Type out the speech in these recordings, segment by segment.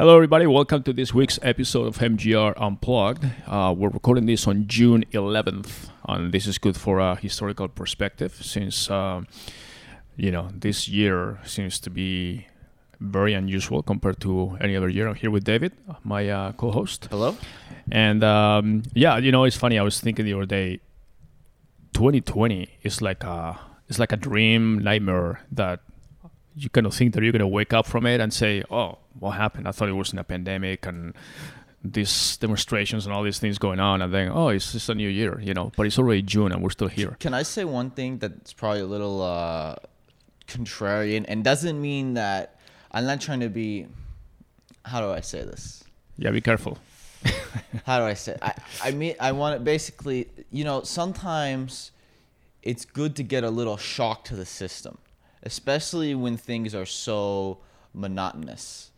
Hello, everybody. Welcome to this week's episode of MGR Unplugged. Uh, we're recording this on June 11th, and this is good for a historical perspective since, uh, you know, this year seems to be very unusual compared to any other year. I'm here with David, my uh, co-host. Hello. And um, yeah, you know, it's funny. I was thinking the other day, 2020 is like a it's like a dream nightmare that you kind of think that you're going to wake up from it and say, "Oh, what happened? I thought it was in a pandemic and these demonstrations and all these things going on." And then, "Oh, it's just a new year," you know. But it's already June and we're still here. Can I say one thing that's probably a little uh, contrarian and doesn't mean that I'm not trying to be. How do I say this? Yeah, be careful. how do I say? It? I I mean I want to basically, you know, sometimes it's good to get a little shock to the system especially when things are so monotonous.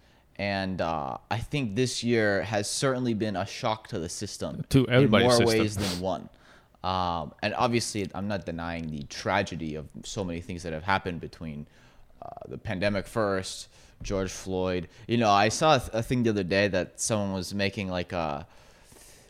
And uh, I think this year has certainly been a shock to the system to everybody's in more system. ways than one. Um, and obviously, I'm not denying the tragedy of so many things that have happened between uh, the pandemic first, George Floyd. You know, I saw a, th- a thing the other day that someone was making like a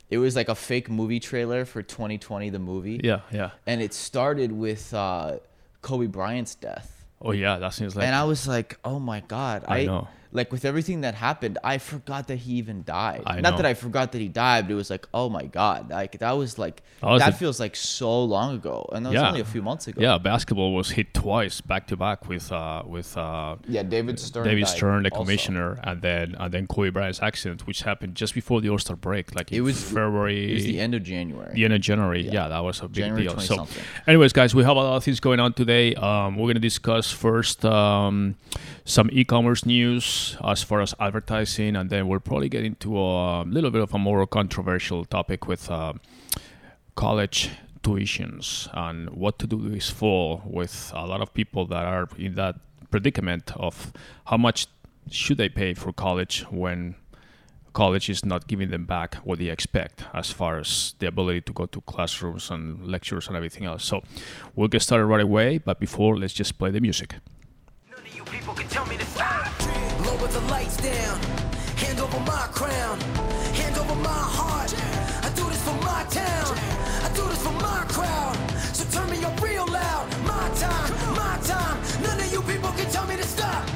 it was like a fake movie trailer for 2020 the movie yeah yeah and it started with uh, kobe bryant's death Oh yeah, that seems like. And I was like, oh my god, I, I know like with everything that happened, I forgot that he even died. I Not know. that I forgot that he died, but it was like, oh my god, like that was like that, was that feels like so long ago, and that was only a few months ago. Yeah, basketball was hit twice back to back with uh, with uh, yeah David Stern. David Stern, the also. commissioner, and then and then Kobe Bryant's accident, which happened just before the All Star break, like it was February. It was the end of January. The end of January. Yeah, yeah that was a big January deal. So, anyways, guys, we have a lot of things going on today. Um, we're gonna discuss first um, some e-commerce news as far as advertising, and then we'll probably get into a little bit of a more controversial topic with uh, college tuitions and what to do this fall with a lot of people that are in that predicament of how much should they pay for college when college is not giving them back what they expect as far as the ability to go to classrooms and lectures and everything else. So we'll get started right away, but before let's just play the music. People can tell me to stop. Lower the lights down. Hand over my crown. Hand over my heart. I do this for my town. I do this for my crowd. So turn me up real loud. My time, my time. None of you people can tell me to stop.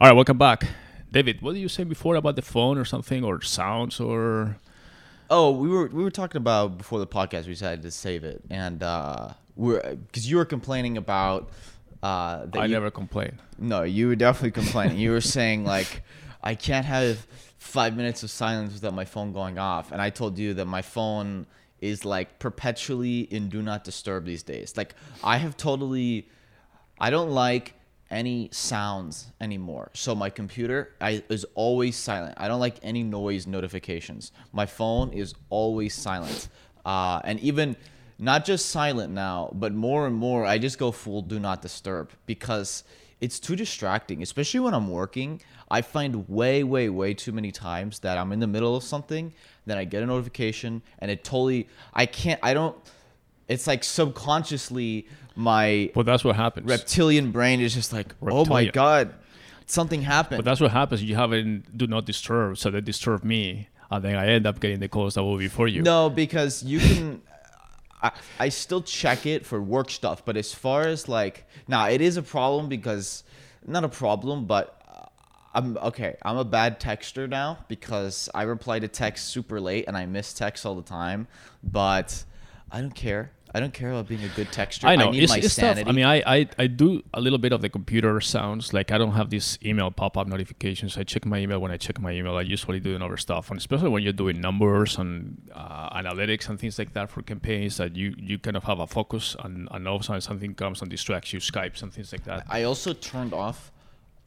All right, welcome back. David, what did you say before about the phone or something or sounds or Oh, we were we were talking about before the podcast. We decided to save it, and uh, we're because you were complaining about uh, I you, never complain. No, you were definitely complaining. you were saying like, I can't have five minutes of silence without my phone going off, and I told you that my phone is like perpetually in do not disturb these days. Like I have totally, I don't like any sounds anymore. So my computer I, is always silent. I don't like any noise notifications. My phone is always silent, uh, and even not just silent now, but more and more, I just go full do not disturb because it's too distracting, especially when I'm working. I find way, way, way too many times that I'm in the middle of something, then I get a notification, and it totally, I can't, I don't, it's like subconsciously my well that's what happens reptilian brain is just like reptilian. oh my god something happened but that's what happens you have it do not disturb so they disturb me and then i end up getting the calls that will be for you no because you can I, still check it for work stuff, but as far as like now, it is a problem because not a problem, but uh, I'm okay. I'm a bad texter now because I reply to text super late and I miss text all the time. But I don't care. I don't care about being a good texter. I know. I need it's, my it's sanity. Tough. I mean, I, I, I do a little bit of the computer sounds. Like I don't have these email pop-up notifications. I check my email when I check my email. I usually do other stuff, and especially when you're doing numbers and uh, analytics and things like that for campaigns, that you, you kind of have a focus, and, and all of a sudden something comes and distracts you, Skype and things like that. I also turned off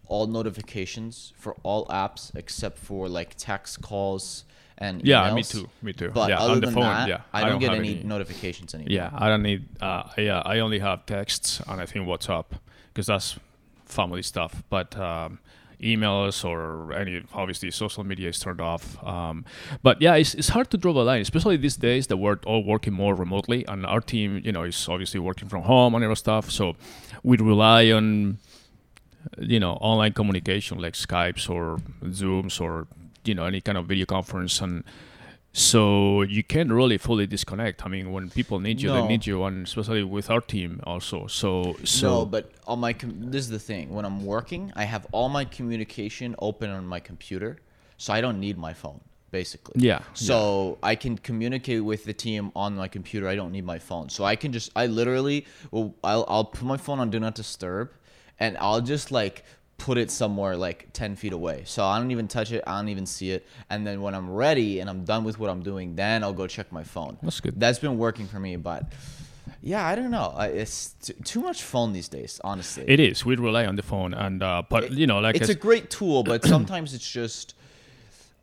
all notifications for all apps except for like text calls and yeah, me too, me too. But yeah, other on the than phone, that, yeah, I don't, don't get any, any notifications anymore. Yeah, I don't need. Uh, yeah, I only have texts and I think WhatsApp because that's family stuff. But um, emails or any obviously social media is turned off. Um, but yeah, it's, it's hard to draw the line, especially these days that we're all working more remotely, and our team, you know, is obviously working from home and other stuff. So we rely on you know online communication like Skypes or Zooms or you know any kind of video conference and so you can't really fully disconnect. I mean, when people need you, No. they need you, and especially with our team also. So, so no, but all my com- this is the thing. When I'm working, I have all my communication open on my computer, so I don't need my phone basically. Yeah, So I can communicate with the team on my computer. I don't need my phone. So I can just I literally will I'll I'll put my phone on do not disturb, and I'll just like put it somewhere like 10 feet away so i don't even touch it i don't even see it and then when i'm ready and i'm done with what i'm doing then i'll go check my phone That's good. that's been working for me but yeah i don't know it's t- too much phone these days honestly it is. We rely on the phone, and uh, but you know, like it's a great tool, but sometimes it's just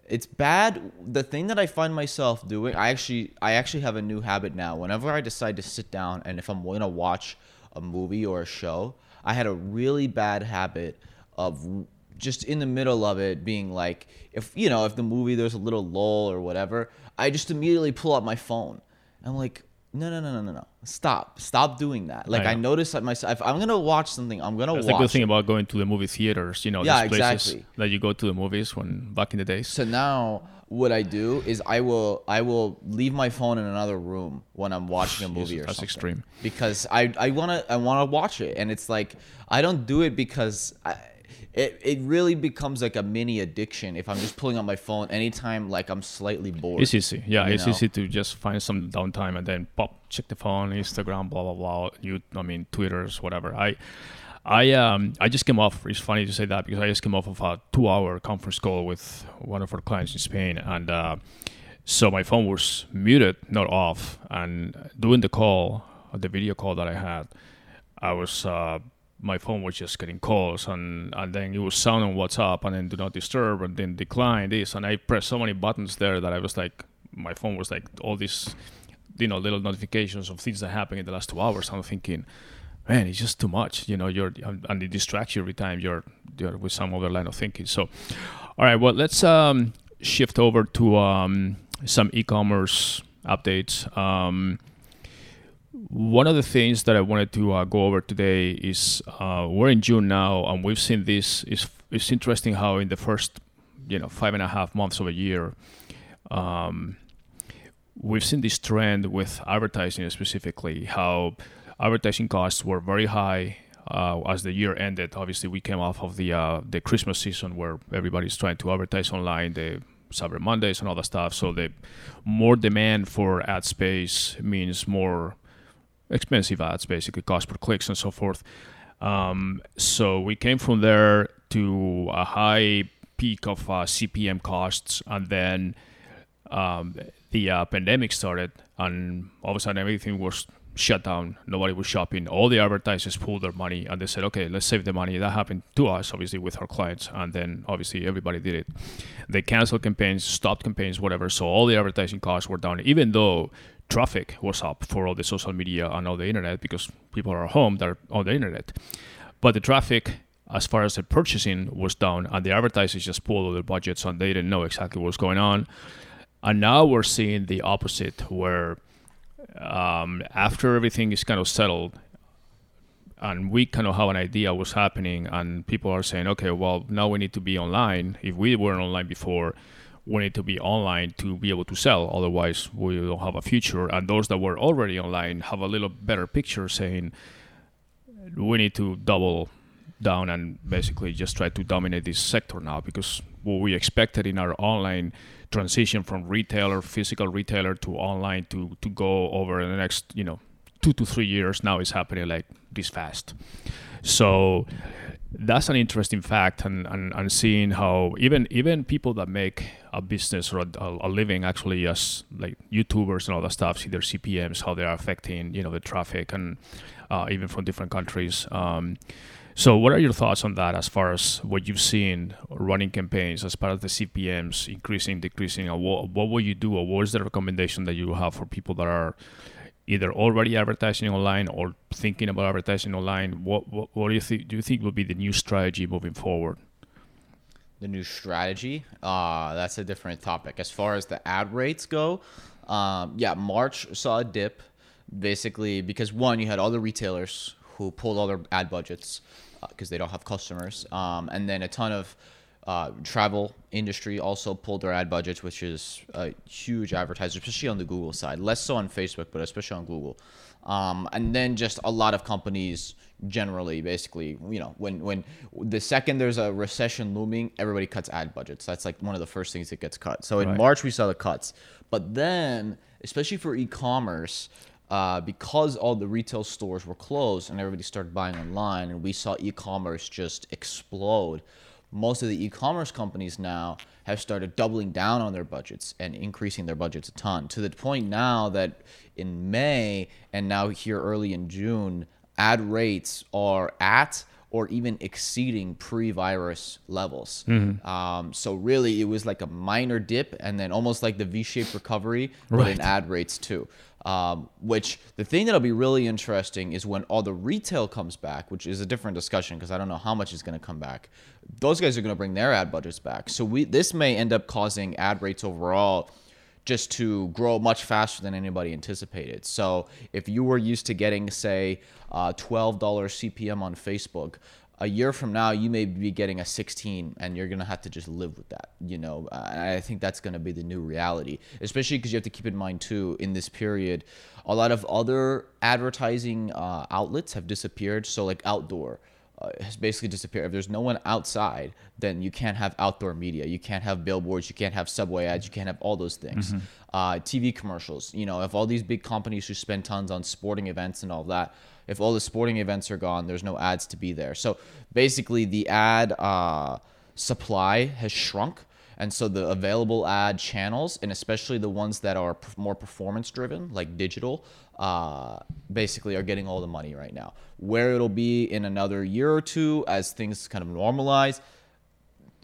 it's bad. The thing that I find myself doing, I actually I actually have a new habit now. Whenever I decide to sit down and if I'm going to watch a movie or a show, I had a really bad habit of just in the middle of it being like if you know if the movie there's a little lull or whatever, I just immediately pull out my phone. I'm like no, no, no, no, no, no! Stop! Stop doing that. Like I, know. notice that myself. I'm gonna watch something, I'm gonna That's watch. the good thing it. about going to the movie theaters. You know, Yeah, these places exactly. that you go to the movies when back in the days. So now what I do is I will I will leave my phone in another room when I'm watching a movie or that's something. extreme. Because I I want to I want to watch it and it's like I don't do it because I it, it really becomes like a mini addiction if I'm just pulling out my phone anytime like I'm slightly bored. It's easy. Yeah, it's know? easy to just find some downtime and then pop, check the phone, Instagram, blah blah blah. You, I mean, Twitter's, whatever. I, I, um, I just came off. It's funny to say that because I just came off of a two-hour conference call with one of our clients in Spain, and uh, so my phone was muted, not off. And doing the call, the video call that I had, I was. Uh, my phone was just getting calls and, and then it was sound on WhatsApp and then do not disturb and then decline this and I pressed so many buttons there that I was like my phone was like all these you know little notifications of things that happened in the last two hours. I'm thinking, man, it's just too much. You know, you're and it distracts you every time you're you're with some other line of thinking. So, all right, well, let's um, shift over to um, some e-commerce updates. Um, one of the things that I wanted to uh, go over today is uh, we're in June now, and we've seen this. It's, it's interesting how in the first, you know, five and a half months of a year, um, we've seen this trend with advertising specifically. How advertising costs were very high uh, as the year ended. Obviously, we came off of the uh, the Christmas season where everybody's trying to advertise online. The Cyber Mondays and all that stuff. So the more demand for ad space means more expensive ads, basically cost per clicks and so forth. Um, so we came from there to a high peak of uh, CPM costs, and then um, the uh, pandemic started, and all of a sudden everything was shut down. Nobody was shopping. All the advertisers pulled their money, and they said, "Okay, let's save the money." That happened to us, obviously, with our clients, and then obviously everybody did it. They canceled campaigns, stopped campaigns, whatever. So all the advertising costs were down, even though traffic was up for all the social media and all the internet because people are home, they're on the internet. But the traffic, as far as the purchasing, was down, and the advertisers just pulled all their budgets, and they didn't know exactly what was going on. And now we're seeing the opposite, where um, after everything is kind of settled, and we kind of have an idea what's happening, and people are saying, okay, well, now we need to be online. If we weren't online before, we need to be online to be able to sell. Otherwise, we don't have a future. And those that were already online have a little better picture saying we need to double down and basically just try to dominate this sector now because what we expected in our online transition from retailer, physical retailer to online to, to go over the next, you know, two to three years now is happening like this fast. So that's an interesting fact and, and, and seeing how even even people that make a business or a, a living actually as like YouTubers and all that stuff see their CPMs how they are affecting you know the traffic and uh, even from different countries. Um, so what are your thoughts on that as far as what you've seen running campaigns as part of the CPMs increasing, decreasing? What, what will you do or what is the recommendation that you have for people that are either already advertising online or thinking about advertising online, what what, what do you think? Do you think will be the new strategy moving forward? the new strategy. Uh, that's a different topic. As far as the ad rates go, um, yeah, March saw a dip, basically because one, you had all the retailers who pulled all their ad budgets. because they don't have customers. Um, and then a ton of uh, travel industry also pulled their ad budgets, which is a huge advertiser, especially on the Google side. Less so on Facebook, but especially on Google. Um, and then just a lot of companies generally, basically, you know, when when the second there's a recession looming, everybody cuts ad budgets. That's like one of the first things that gets cut. So in Right. March we saw the cuts, but then especially for e-commerce. Uh, because all the retail stores were closed and everybody started buying online, and we saw e-commerce just explode most of the e-commerce companies now have started doubling down on their budgets and increasing their budgets a ton to the point now that in May and now here early in June, ad rates are at or even exceeding pre-virus levels. Um, so really, it was like a minor dip, and then almost like the V-shaped recovery, but in ad rates too. Um, which the thing that'll be really interesting is when all the retail comes back, which is a different discussion because I don't know how much is going to come back. Those guys are going to bring their ad budgets back, so we this may end up causing ad rates overall just to grow much faster than anybody anticipated. So if you were used to getting, say, uh, $12 CPM on Facebook, a year from now you may be getting a 16 and you're gonna have to just live with that you know uh, and i think that's gonna be the new reality especially because you have to keep in mind too in this period a lot of other advertising uh, outlets have disappeared so like outdoor uh, has basically disappeared. If there's no one outside, then you can't have outdoor media. You can't have billboards. You can't have subway ads. You can't have all those things. Uh, TV commercials. You know, if all these big companies who spend tons on sporting events and all that, if all the sporting events are gone, there's no ads to be there. So basically, the ad uh, supply has shrunk. And so the available ad channels, and especially the ones that are more performance driven, like digital, uh, basically are getting all the money right now. Where it'll be in another year or two as things kind of normalize,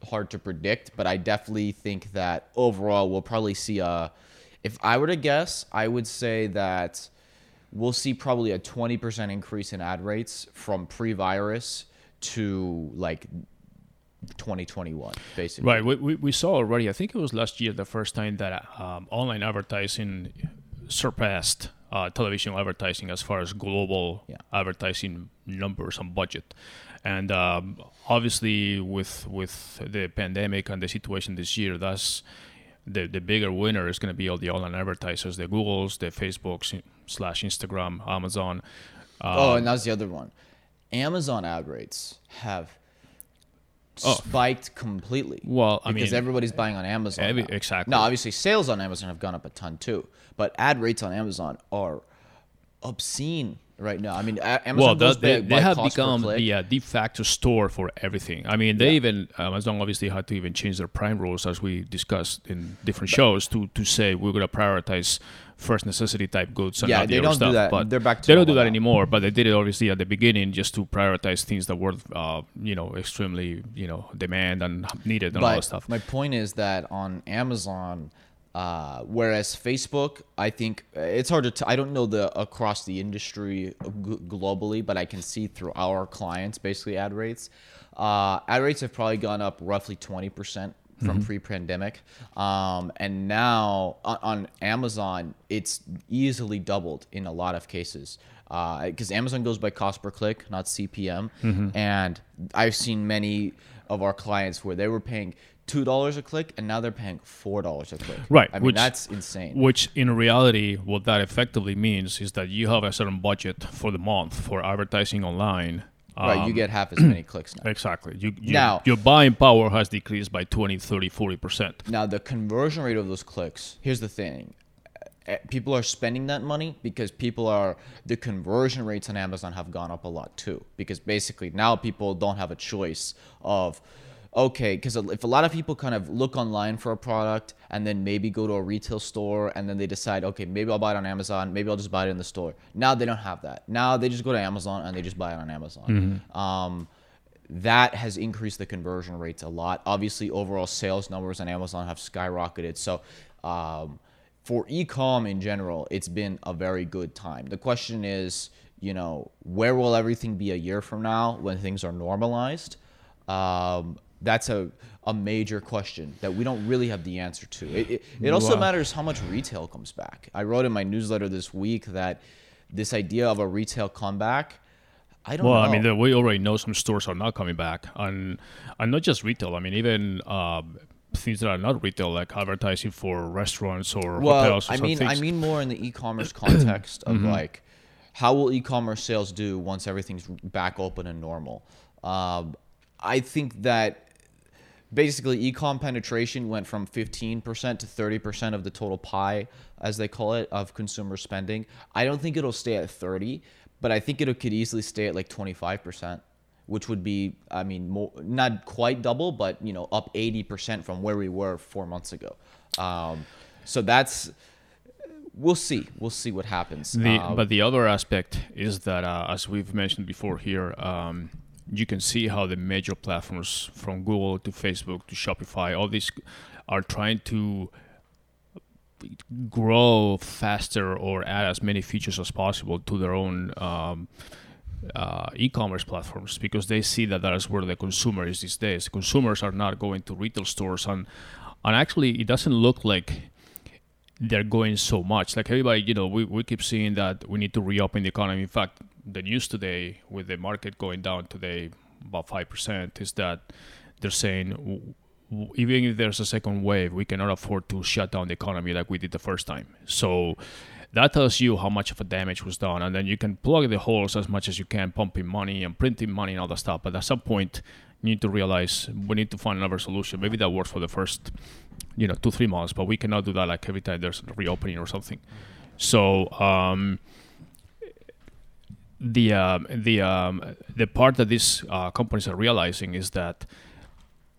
hard to predict. But I definitely think that overall we'll probably see a. If I were to guess, I would say that we'll see probably a 20% increase in ad rates from pre-virus to like 2021 basically Right. We, we, we saw already, I think it was last year, the first time that um, online advertising surpassed uh, television advertising as far as global Yeah. advertising numbers and budget. And um, obviously, with with the pandemic and the situation this year, that's the, the bigger winner is going to be all the online advertisers, the Googles, the Facebooks slash Instagram, Amazon. oh Uh, and that's the other one amazon ad rates have Oh. spiked completely Well, I because mean, everybody's buying on amazon every- exactly. now obviously sales on amazon have gone up a ton too but ad rates on amazon are obscene right now i mean amazon well, goes they, they have become the uh, de facto store for everything. I mean, they even Amazon obviously had to even change their prime rules as we discussed in different shows to to say we're going to prioritize first necessity type goods. And Yeah, not the they other don't do stuff. that. But They're back to they don't do that now. anymore. But they did it obviously at the beginning just to prioritize things that were uh, you know extremely you know demand and needed and all that but stuff. my point is that on Amazon, uh, whereas Facebook, I think uh, it's hard to. I don't know the across the industry g- globally, but I can see through our clients basically ad rates. Uh, ad rates have probably gone up roughly twenty percent from pre-pandemic, um, and now on, on Amazon, it's easily doubled in a lot of cases because Amazon goes by cost per click, not CPM, and I've seen many of our clients where they were paying two dollars a click and now they're paying four dollars a click. Right, I mean which- that's insane. Which in reality, what that effectively means is that you have a certain budget for the month for advertising online. right, you Um, get half as many clicks now. Exactly. You, you, Now- your buying power has decreased by 20, 30, 40%. Now the conversion rate of those clicks. Here's the thing. Uh, People are spending that money because people are the conversion rates on Amazon have gone up a lot too. Because basically now people don't have a choice of okay, because if a lot of people kind of look online for a product and then maybe go to a retail store and then they decide okay maybe I'll buy it on Amazon maybe I'll just buy it in the store. Now they don't have that. Now they just go to Amazon and they just buy it on Amazon. Um, that has increased the conversion rates a lot. Obviously, overall sales numbers on Amazon have skyrocketed. So, um, for e-com in general, it's been a very good time. The question is, you know, where will everything be a year from now when things are normalized? Um, that's a, a major question that we don't really have the answer to. It, it, it also Wow. matters how much retail comes back. I wrote in my newsletter this week that this idea of a retail comeback I don't know. well, know. I mean, we already know some stores are not coming back, and and not just retail. I mean, even um, things that are not retail, like advertising for restaurants or well, hotels. Or I mean, I mean more in the e-commerce context of Mm-hmm. like, how will e-commerce sales do once everything's back open and normal? Um, I think that basically e-com penetration went from 15% to 30% of the total pie as they call it of consumer spending. I don't think it'll stay at 30 but i think it could easily stay at like 25% which would be i mean more, not quite double but you know up 80% from where we were four months ago. Um, so that's we'll see. We'll see what happens. The, Uh, but the other aspect is that, uh, as we've mentioned before here, um, you can see how the major platforms from Google to Facebook to Shopify, all these are trying to grow faster or add as many features as possible to their own um, uh, e-commerce platforms because they see that that is where the consumer is these days. Consumers are not going to retail stores, and and actually, it doesn't look like they're going so much. Like everybody, you know, we, we keep seeing that we need to reopen the economy. In fact, the news today with the market going down today about 5% is that they're saying even if there's a second wave, we cannot afford to shut down the economy like we did the first time. So that tells you how much of a damage was done. And then you can plug the holes as much as you can, pumping money and printing money and all that stuff. But at some point, you need to realize we need to find another solution. Maybe that works for the first you know two three months but we cannot do that like every time there's a reopening or something so um the um, the um, the part that these uh, companies are realizing is that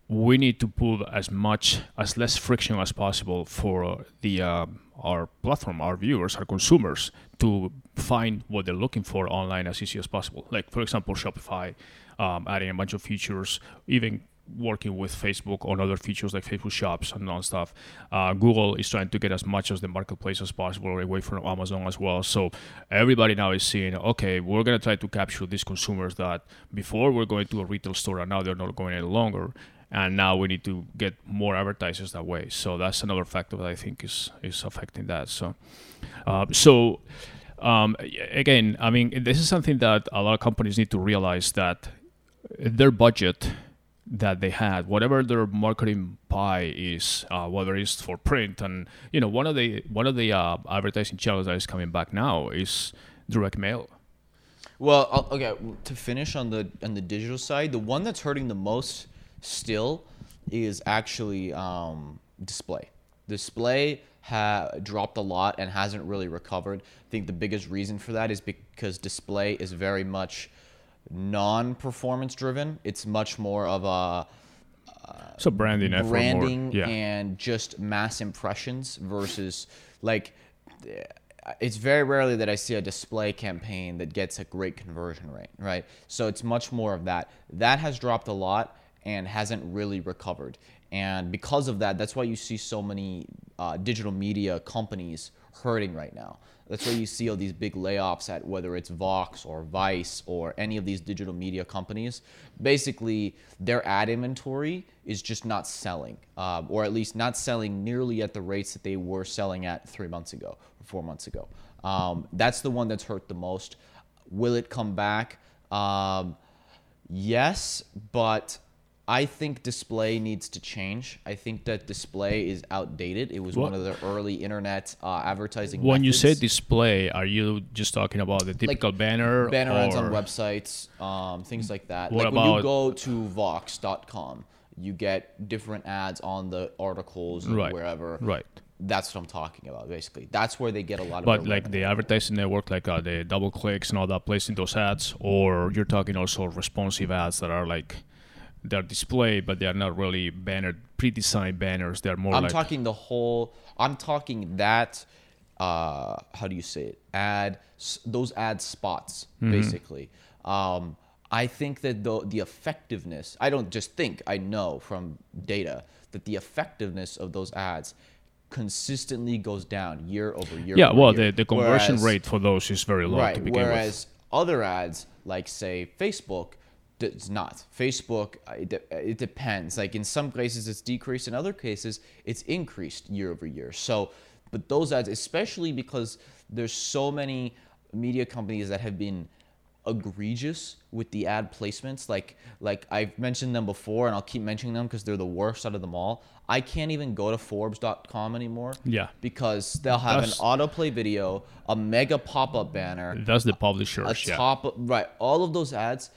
we need to put as much as less friction as possible for the uh, our platform, our viewers, our consumers to find what they're looking for online as easy as possible. Like for example, Shopify um, adding a bunch of features, even working with Facebook on other features like Facebook Shops and all stuff. Uh, Google is trying to get as much as the marketplace as possible away from Amazon as well. So everybody now is seeing, okay, we're gonna try to capture these consumers that before we're going to a retail store and now they're not going any longer. And now we need to get more advertisers that way. So that's another factor that I think is is affecting that. So, uh, so um, again, I mean, this is something that a lot of companies need to realize that their budget that they had, whatever their marketing pie is, uh, whether it's for print and you know one of the one of the uh, advertising channels that is coming back now is direct mail. Well, I'll- okay. To finish on the on the digital side, the one that's hurting the most still is actually um, display. Display ha- dropped a lot and hasn't really recovered. I think the biggest reason for that is because display is very much non-performance driven. It's much more of a So branding effort, more- branding yeah. and just mass impressions versus like it's very rarely that I see a display campaign that gets a great conversion rate, right? So it's much more of that. That has dropped a lot and hasn't really recovered. And because of that, that's why you see so many uh, digital media companies hurting right now. That's why you see all these big layoffs at whether it's Vox or Vice or any of these digital media companies. Basically, their ad inventory is just not selling, um, or at least not selling nearly at the rates that they were selling at three months ago or four months ago. Um, that's the one that's hurt the most. Will it come back? Um, yes, but I think display needs to change. I think that display is outdated. It was one of the early internet uh, advertising. When you say display, are you just talking about the typical banner? banner ads on websites, um, things like that. What like when you go to Vox.com, you get different ads on the articles and Right, wherever. right. That's what I'm talking about, basically. That's where they get a lot of. But like the advertising network, like uh, the double clicks and all that, placing those ads, or you're talking also responsive ads that are like they're displayed, but they are not really banner pre-designed banners. They're more I'm like talking the whole. I'm talking that. Uh, how do you say it? Ad those ad spots Mm-hmm. basically. Um, I think that the the effectiveness. I don't just think. I know from data that the effectiveness of those ads consistently goes down year over year. yeah. over Well, year. the, the conversion Whereas- rate for those is very low to right. begin with. Whereas other ads, like say Facebook, does not. Facebook, uh, it, de- it depends. Like in some cases, it's decreased. In other cases, it's increased year over year. So, but those ads, especially because there's so many media companies that have been egregious with the ad placements. Like like I've mentioned them before, and I'll keep mentioning them because they're the worst out of them all. I can't even go to Forbes.com anymore. Yeah. Because they'll have That's- an autoplay video, a mega pop-up banner, That's the publisher. a yeah. top right all of those ads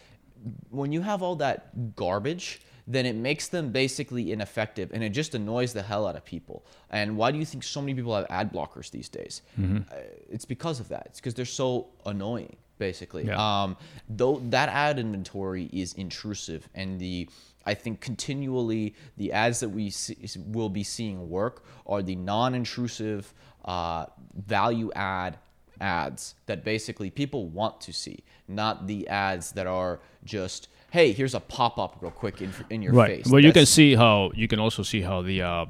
when you have all that garbage then it makes them basically ineffective and it just annoys the hell out of people and why do you think so many people have ad blockers these days Mm-hmm. uh, it's because of that it's because they're so annoying basically Yeah. um though that ad inventory is intrusive and the I think continually the ads that we see, will be seeing work are the non-intrusive uh, value add ads that basically people want to see, not the ads that are just hey, here's a pop up real quick in, in your right. face. Well, you can see how you can also see how the uh,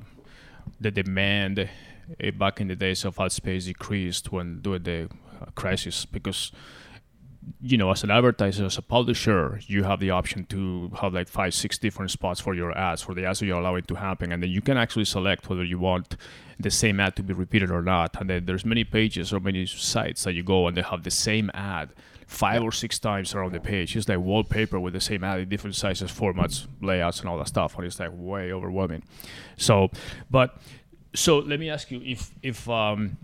the demand uh, back in the days of ad space decreased when during the uh, crisis because you know as an advertiser as a publisher you have the option to have like five six different spots for your ads for the ads that you allow it to happen and then you can actually select whether you want the same ad to be repeated or not. And then there's many pages or many sites that you go and they have the same ad five or six times around the page. It's like wallpaper with the same ad in different sizes formats layouts and all that stuff and it's like way overwhelming. So but so let me ask you if if um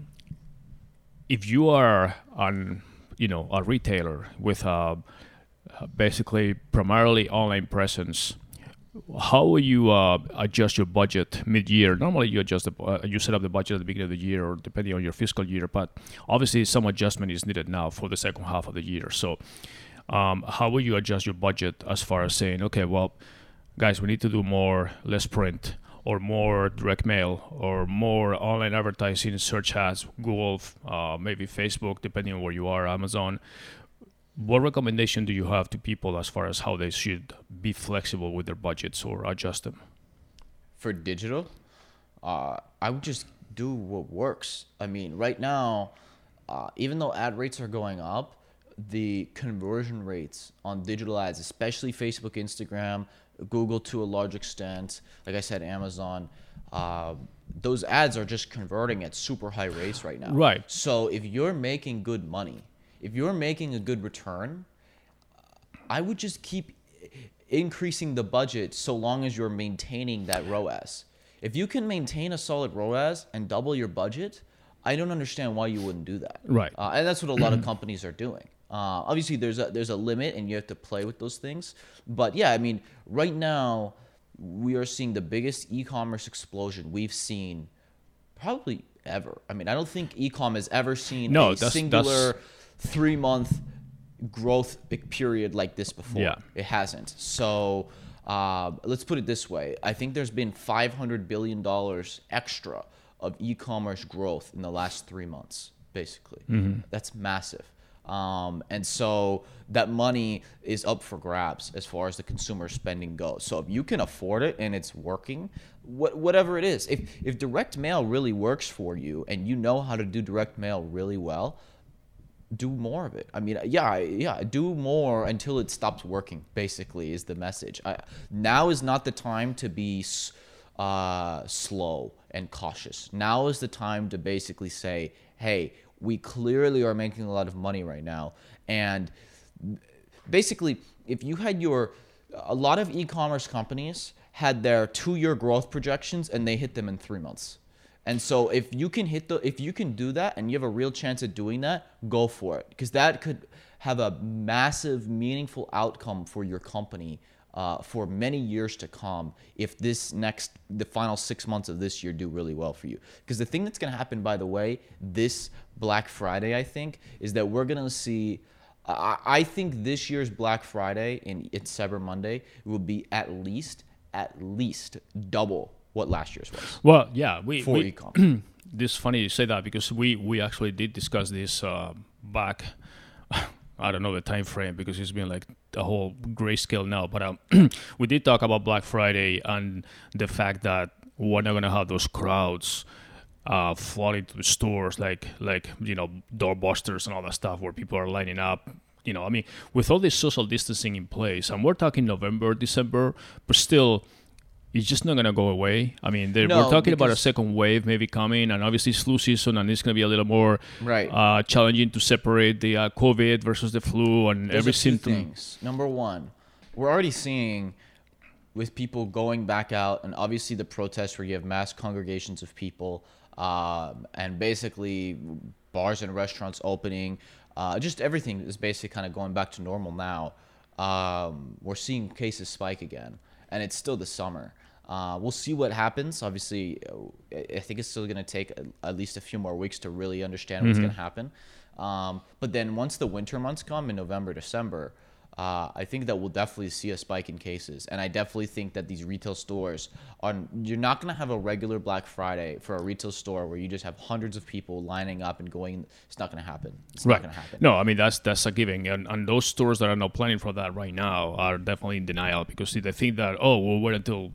if you are on you know a retailer with a, uh, basically primarily online presence how will you uh, adjust your budget mid-year? Normally you adjust the, uh, you set up the budget at the beginning of the year or depending on your fiscal year but obviously some adjustment is needed now for the second half of the year. So um, how will you adjust your budget as far as saying okay well guys we need to do more. Less print or more direct mail or more online advertising search ads google uh, maybe facebook depending on where you are amazon. What recommendation do you have to people as far as how they should be flexible with their budgets or adjust them? For digital, uh, I would just do what works. I mean, right now, uh, even though ad rates are going up, the conversion rates on digital ads, especially Facebook, Instagram, Google to a large extent, like I said, Amazon, uh, those ads are just converting at super high rates right now. Right. So if you're making good money, if you're making a good return, I would just keep increasing the budget so long as you're maintaining that ROAS. If you can maintain a solid ROAS and double your budget, I don't understand why you wouldn't do that. Right. Uh, and that's what a lot of companies are doing. Uh, obviously, there's a there's a limit, and you have to play with those things. But yeah, I mean, right now we are seeing the biggest e-commerce explosion we've seen probably ever. I mean, I don't think e-com has ever seen No, a that's- singular three month growth period like this before. Yeah. It hasn't. So uh, let's put it this way: I think there's been 500 billion dollars extra of e-commerce growth in the last three months. Basically, that's massive. Um, and so that money is up for grabs as far as the consumer spending goes. So if you can afford it and it's working, what, whatever it is, if if direct mail really works for you and you know how to do direct mail really well, do more of it. I mean, yeah, yeah, do more until it stops working. Basically, is the message. I, now is not the time to be uh, slow and cautious. Now is the time to basically say, "Hey, we clearly are making a lot of money right now," and basically, if you had your a lot of e-commerce companies had their two-year growth projections and they hit them in three months. And so if you can hit the if you can do that and you have a real chance at doing that, go for it because that could have a massive, meaningful outcome for your company uh, for many years to come. If this next the final six months of this year do really well for you, because the thing that's going to happen, by the way, this Black Friday, I think, is that we're going to see. I I think this year's Black Friday and it's Cyber Monday will be at least at least double what last year's was well yeah we, for we e-com. this funny you say that because we we actually did discuss this uh, back I don't know the time frame because it's been like a whole grayscale now but um, we did talk about Black Friday and the fact that we're not gonna have those crowds uh, flooding to the stores like like you know doorbusters and all that stuff where people are lining up you know I mean with all this social distancing in place and we're talking November December but still it's just not gonna go away. I mean, No, we're talking about a second wave maybe coming, and obviously it's flu season, and it's gonna be a little more Right. uh, challenging to separate the uh, COVID versus the flu and There's every symptom. things. Number one, we're already seeing with people going back out, and obviously the protests where you have mass congregations of people, um, and basically bars and restaurants opening, uh, just everything is basically kind of going back to normal now. Um, we're seeing cases spike again, and it's still the summer. Uh, we'll see what happens. Obviously, uh, I think it's still going to take at least a few more weeks to really understand what's going to happen. Um, but then once the winter months come in November, December, uh, I think that we'll definitely see a spike in cases. And I definitely think that these retail stores are, you're not going to have a regular Black Friday for a retail store where you just have hundreds of people lining up and going. It's not going to happen. It's Right. not going to happen. No, I mean that's that's a given, and, and those stores that are not planning for that right now are definitely in denial because they think that oh we'll wait until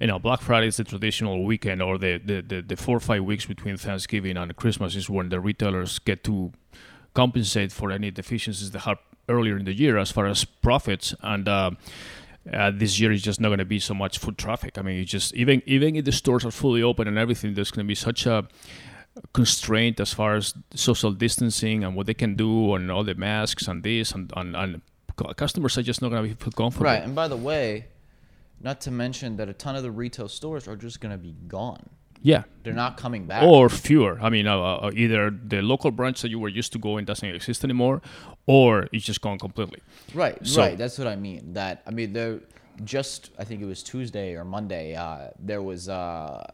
you know Black Friday is the traditional weekend or the, the, the, the four or five weeks between Thanksgiving and Christmas is when the retailers get to compensate for any deficiencies they had earlier in the year as far as profits and. Uh, uh, this year is just not going to be so much foot traffic. I mean, it's just even even if the stores are fully open and everything, there's going to be such a constraint as far as social distancing and what they can do and all the masks and this and, and, and customers are just not going to be comfortable. Right. And by the way, not to mention that a ton of the retail stores are just going to be gone. Yeah. They're not coming back. Or fewer. I mean, uh, uh, either the local branch that you were used to going doesn't exist anymore, or it's just gone completely. Right, So- right. That's what I mean. That I mean, there just I think it was Tuesday or Monday. Uh, there was uh,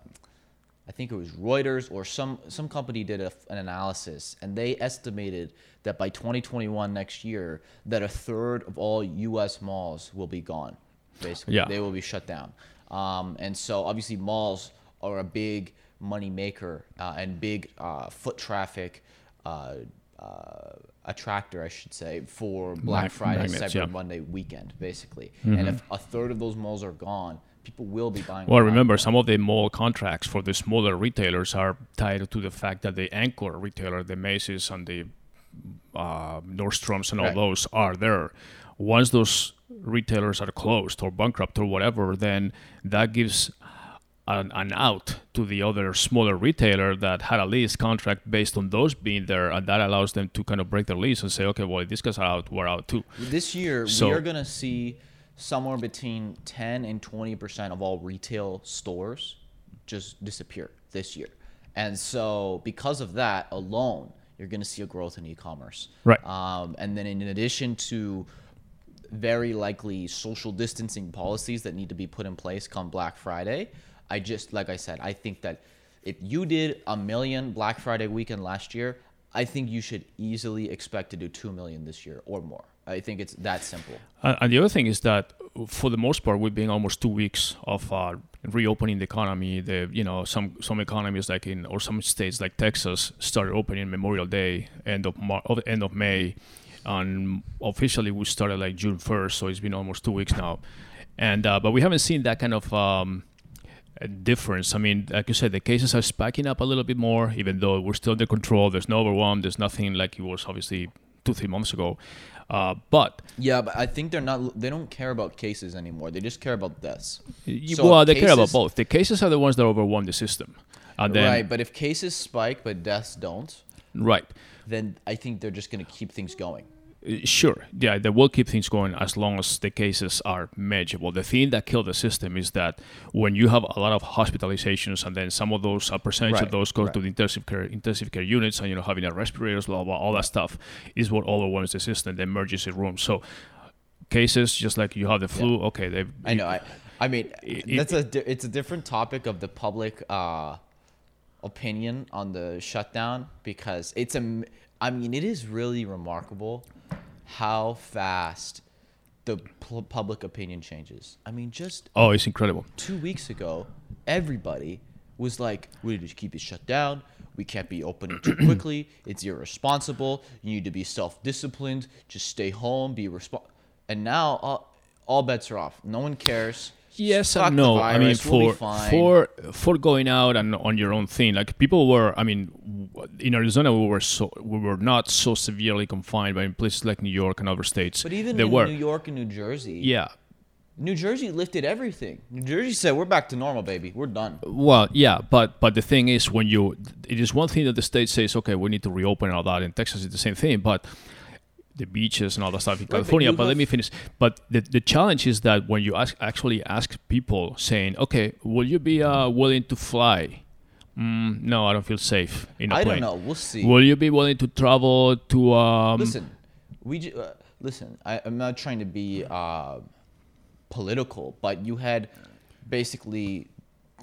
I think it was Reuters or some some company did a, an analysis, and they estimated that by 2021 next year, that a third of all U.S. malls will be gone. Basically, Yeah. they will be shut down. Um, and so obviously malls are a big money maker uh, and big uh, foot traffic. Uh, uh, attractor, I should say, for Black Mag- Friday, magnets, Cyber yeah. Mm-hmm. Monday weekend, basically. And if a third of those malls are gone, people will be buying. Well, remember, some of the mall contracts for the smaller retailers are tied to the fact that the anchor retailer, the Macy's and the uh, Nordstroms and all Right. those are there. Once those retailers are closed or bankrupt or whatever, then that gives an, an out to the other smaller retailer that had a lease contract based on those being there, and that allows them to kind of break their lease and say, okay, well, these guys are out, we're out too. This year, So- we are going to see somewhere between 10 and 20% of all retail stores just disappear this year. And so, because of that alone, you're going to see a growth in e commerce. Right. Um, and then, in addition to very likely social distancing policies that need to be put in place come Black Friday, I just, like I said, I think that if you did a million Black Friday weekend last year, I think you should easily expect to do 2 million this year or more. I think it's that simple. Uh, and the other thing is that, for the most part, we've been almost two weeks of uh, reopening the economy. The you know some some economies like in or some states like Texas started opening Memorial Day end of Mar- end of May, and officially we started like June first. So it's been almost two weeks now, and uh, but we haven't seen that kind of. Um, difference. I mean, like you said, the cases are spiking up a little bit more, even though we're still under control. There's no overwhelm. There's nothing like it was obviously two, three months ago. Uh, but Yeah, but I think they're not. They don't care about cases anymore. They just care about deaths. So well, they care about both. The cases are the ones that overwhelm the system, and then right, but if cases spike but deaths don't, right, then I think they're just going to keep things going. Uh, sure, yeah, they will keep things going as long as the cases are manageable. The thing that killed the system is that when you have a lot of hospitalizations, and then some of those, a percentage Right, of those go to the intensive care intensive care units, and you know having a respirators, blah blah, all that stuff is what overwhelms the system, the emergency room. So cases, just like you have the flu, okay, they I know. I, I mean, It- that's a. di- It's a different topic of the public uh, opinion on the shutdown because it's a. I mean, it is really remarkable how fast the pu- public opinion changes. I mean, just Oh, it's incredible. two weeks ago, everybody was like, "We need to keep it shut down. We can't be opening too quickly. It's irresponsible. You need to be self-disciplined. Just stay home. Be responsible." And now, all, all bets are off. No one cares. Yes and no. I mean, virus, we'll for for for going out and on your own thing, like people were. I mean, in Arizona, we were so we were not so severely confined, but in places like New York and other states, but even they in were. New York and New Jersey, Yeah, New Jersey lifted everything. New Jersey said, "We're back to normal, baby. We're done." Well, yeah, but but the thing is, when you, it is one thing that the state says, okay, we need to reopen and all that. In Texas, it's the same thing, but the beaches and all that stuff in California. But, let me finish. But the the challenge is that when you ask actually ask people saying, okay, will you be uh, willing to fly? Mm, no, I don't feel safe in a I plane. I don't know. We'll see. Will you be willing to travel to? Um, listen, we ju- uh, listen. I, I'm not trying to be uh, political, but you had basically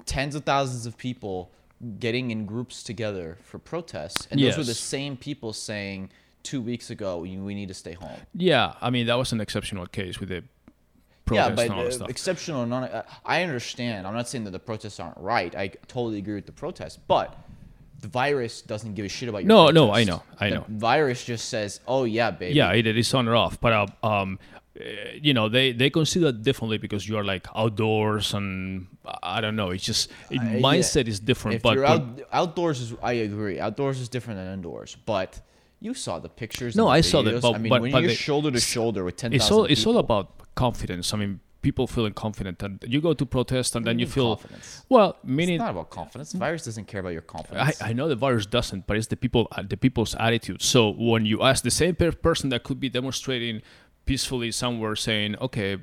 tens of thousands of people getting in groups together for protests, and those were the same people saying two weeks ago we need to stay home. Yeah, I mean that was an exceptional case with the Yeah, protests but and all that uh, stuff. exceptional. or Non, uh, I understand. I'm not saying that the protests aren't right. I totally agree with the protests, but the virus doesn't give a shit about your. No, no, I know, I The know. virus just says, "Oh yeah, baby." yeah, it, it is on or off, but uh, um, you know they they consider it differently because you are like outdoors and I don't know. It's just it, Uh, yeah. mindset is different. If but out, outdoors, is I agree. Outdoors is different than indoors, but you saw the pictures. No, and the I saw that, videos. but- I mean, but- when but you're shoulder to shoulder with ten it's all it's all about confidence. I mean, people feeling confident, and you go to protest, and then you mean feel confidence? well. Meaning it's not about confidence. The virus doesn't care about your confidence. I know the virus doesn't, but it's the people uh, the people's attitude. So when you ask the same person that could be demonstrating peacefully somewhere, saying, "Okay,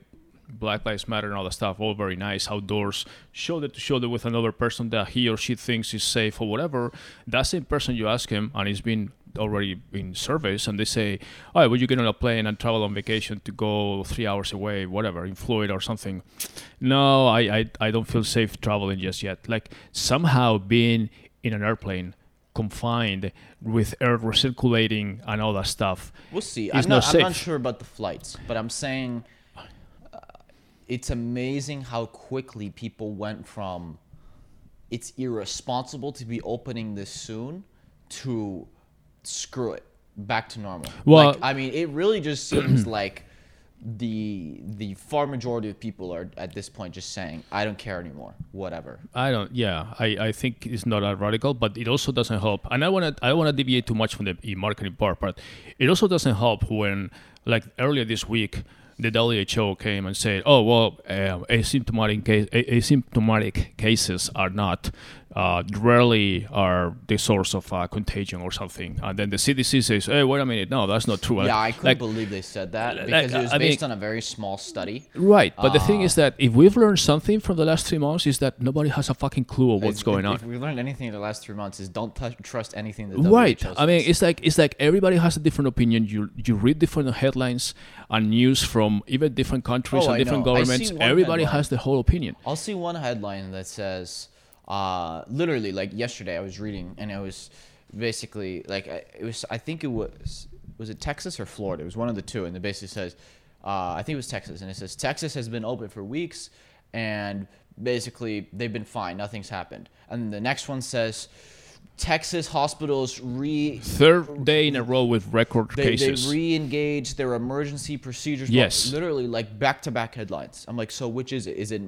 Black Lives Matter" and all that stuff, all very nice outdoors, shoulder to shoulder with another person that he or she thinks is safe or whatever, that same person you ask him, and he's been already in service and they say, "All right, will you get on a plane and travel on vacation to go three hours away, whatever, in Florida or something?" No, I, I, I don't feel safe traveling just yet. Like somehow being in an airplane confined with air recirculating and all that stuff. We'll see. I'm not not, I'm not sure about the flights, but I'm saying uh, it's amazing how quickly people went from it's irresponsible to be opening this soon to screw it back to normal. Well- like, I mean, it really just seems like the the far majority of people are at this point just saying, "I don't care anymore. Whatever." I don't. Yeah, I, I think it's not that radical, but it also doesn't help. And I want to I want to deviate too much from the e-marketing part, but it also doesn't help when, like earlier this week, the WHO came and said, "Oh well, um, asymptomatic case, a- asymptomatic cases are not uh, rarely are the source of uh, contagion or something." And then the CDC says, "Hey, wait a minute, no, that's not true." Yeah, Like- I couldn't like- believe they said that like, because it was I mean- based on a very small study. Right, but the thing Ah. is that if we've learned something from the last three months, is that nobody has a fucking clue of what's If- going if, on. If we learned anything in the last three months, is don't touch, trust anything that right i mean it's like it's like everybody has a different opinion you you read different headlines and news from even different countries Oh, and I different know. Governments everybody headline. has the whole opinion I'll see one headline that says, uh, literally, like yesterday, I was reading, and it was basically like it was. I think it was was it Texas or Florida? It was one of the two, and it basically says, uh, I think it was Texas, and it says Texas has been open for weeks, and basically they've been fine, nothing's happened, and the next one says. Texas hospitals re third day in a row with record they, they cases re-engage their emergency procedures. Yes. literally like back-to-back headlines. I'm like, so which is it? Is it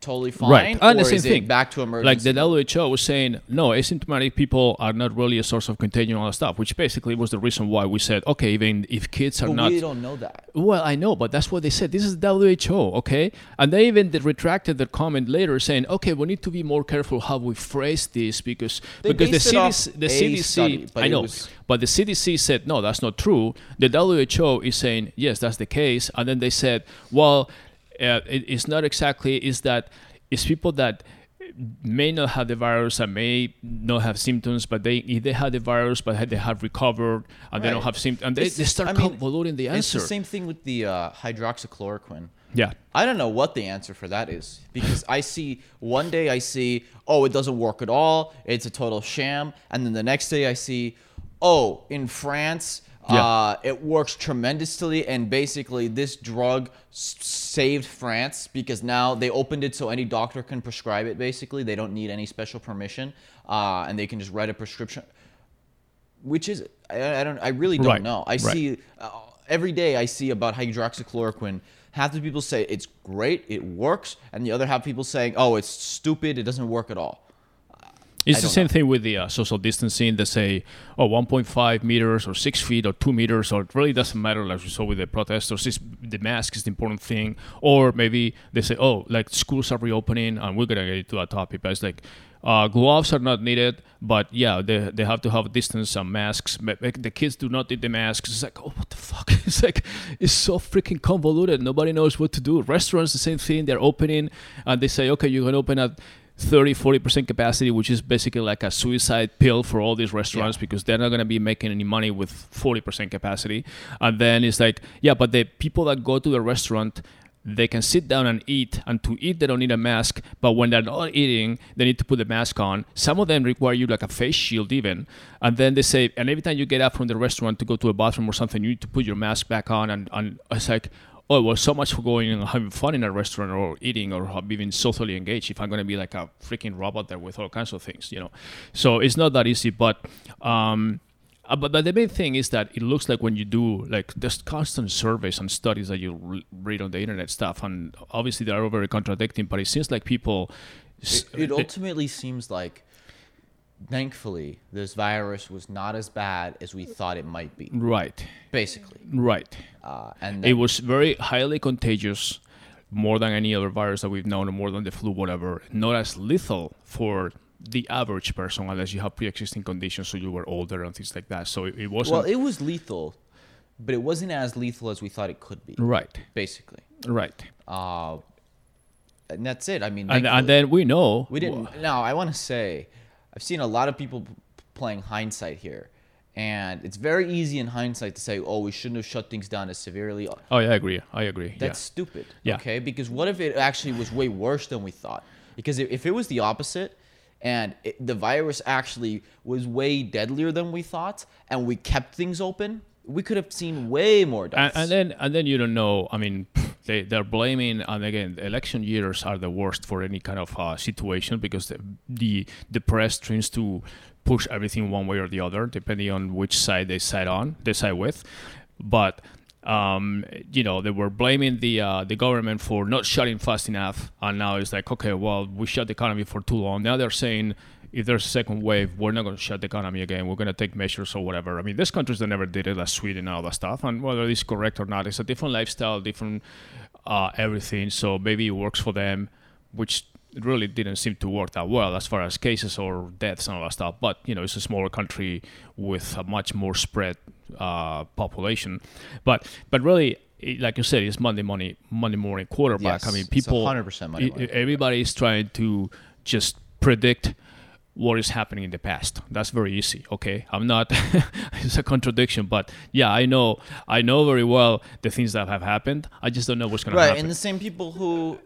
totally fine, right and or the same is thing back to emergency. like the who was saying no asymptomatic people are not really a source of contagion and all that stuff which basically was the reason why we said okay even if kids are but not we don't know that. Well, I know, but that's what they said. This is WHO, okay? And they even retracted their comment later, saying, "Okay, we need to be more careful how we phrase this because They because the based it off CDC, the CDC, study, I know, was- but the CDC said no, that's not true. The WHO is saying yes, that's the case, and then they said, well, uh, it, it's not exactly. Is that it's people that may not have the virus and may not have symptoms, but they if they had the virus but they have recovered and they don't have symptoms, and they, they start I mean, convoluting the It's answer. the same thing with the uh, hydroxychloroquine. Yeah. I don't know what the answer for that is because I see one day I see, oh, it doesn't work at all. It's a total sham. And then the next day I see, oh, in France, Yeah. uh, it works tremendously. And basically, this drug s- saved France because now they opened it so any doctor can prescribe it, basically. They don't need any special permission uh, and they can just write a prescription. Which is. I, I don't, I really don't Right, know. I right. see uh, every day I see about hydroxychloroquine. Half the people say it's great, it works, and the other half people saying, "Oh, it's stupid, it doesn't work at all." It's the same know. thing with the uh, social distancing. They say, oh, 1.5 meters or 6 feet or 2 meters, or it really doesn't matter, like we saw with the protesters. It's, the mask is the important thing. Or maybe they say, oh, like schools are reopening, and we're going to get into that topic, but it's like, uh, gloves are not needed, but yeah, they, they have to have distance and masks. Ma- The kids do not need the masks. It's like, oh, what the fuck? It's like, it's so freaking convoluted. Nobody knows what to do. Restaurants, the same thing. They're opening, and they say, okay, you can open at 30 40% capacity which is basically like a suicide pill for all these restaurants Yeah. because they're not going to be making any money with 40% capacity. And then it's like yeah but the people that go to the restaurant they can sit down and eat and to eat they don't need a mask but when they're not eating they need to put the mask on. Some of them require you like a face shield even. And then they say and every time you get out from the restaurant to go to a bathroom or something you need to put your mask back on and, and it's like oh well so much for going and having fun in a restaurant or eating or being socially engaged if i'm going to be like a freaking robot there with all kinds of things you know? So it's not that easy but um uh, but, but the main thing is that it looks like when you do like there's constant surveys and studies that you re- read on the internet stuff and obviously they are all very contradicting but it seems like people It, it they- ultimately seems like, thankfully, this virus was not as bad as we thought it might be. right Basically, right uh, and it was very highly contagious more than any other virus that we've known or more than the flu whatever not as lethal for the average person unless you have pre-existing conditions so you were older and things like that so it, it wasn't well, it was lethal, but it wasn't as lethal as we thought it could be. right Basically, right uh, and that's it. I mean, and, and then we know We didn't. Now, I want to say, I've seen a lot of people p- playing hindsight here, and it's very easy in hindsight to say, "Oh, we shouldn't have shut things down as severely." oh yeah i agree i agree That's stupid. Yeah. Okay, because what if it actually was way worse than we thought? Because if, if it was the opposite, and it, the virus actually was way deadlier than we thought, and we kept things open, we could have seen way more deaths. and, and then and then you don't know. I mean they, they're blaming and again election years are the worst for any kind of uh, situation because the, the the press tends to push everything one way or the other depending on which side they side on they side with. But um, you know they were blaming the uh, the government for not shutting fast enough and now it's like okay well we shut the economy for too long. Now they're saying if there's a second wave, we're not going to shut the economy again. We're going to take measures or whatever. I mean, there's countries that never did it, like Sweden and all that stuff. And whether it's correct or not, it's a different lifestyle, different uh, everything. So maybe it works for them, which really didn't seem to work that well as far as cases or deaths and all that stuff. But you know, it's a smaller country with a much more spread uh, population. But but really, like you said, it's Monday money, Monday morning quarterback. Yes, I mean, it's people, 100% Monday e- morning. everybody is trying to just predict what is happening in the past. That's very easy. Okay, I'm not. it's a contradiction, but yeah, I know. I know very well the things that have happened. I just don't know what's going to happen. right and the same people who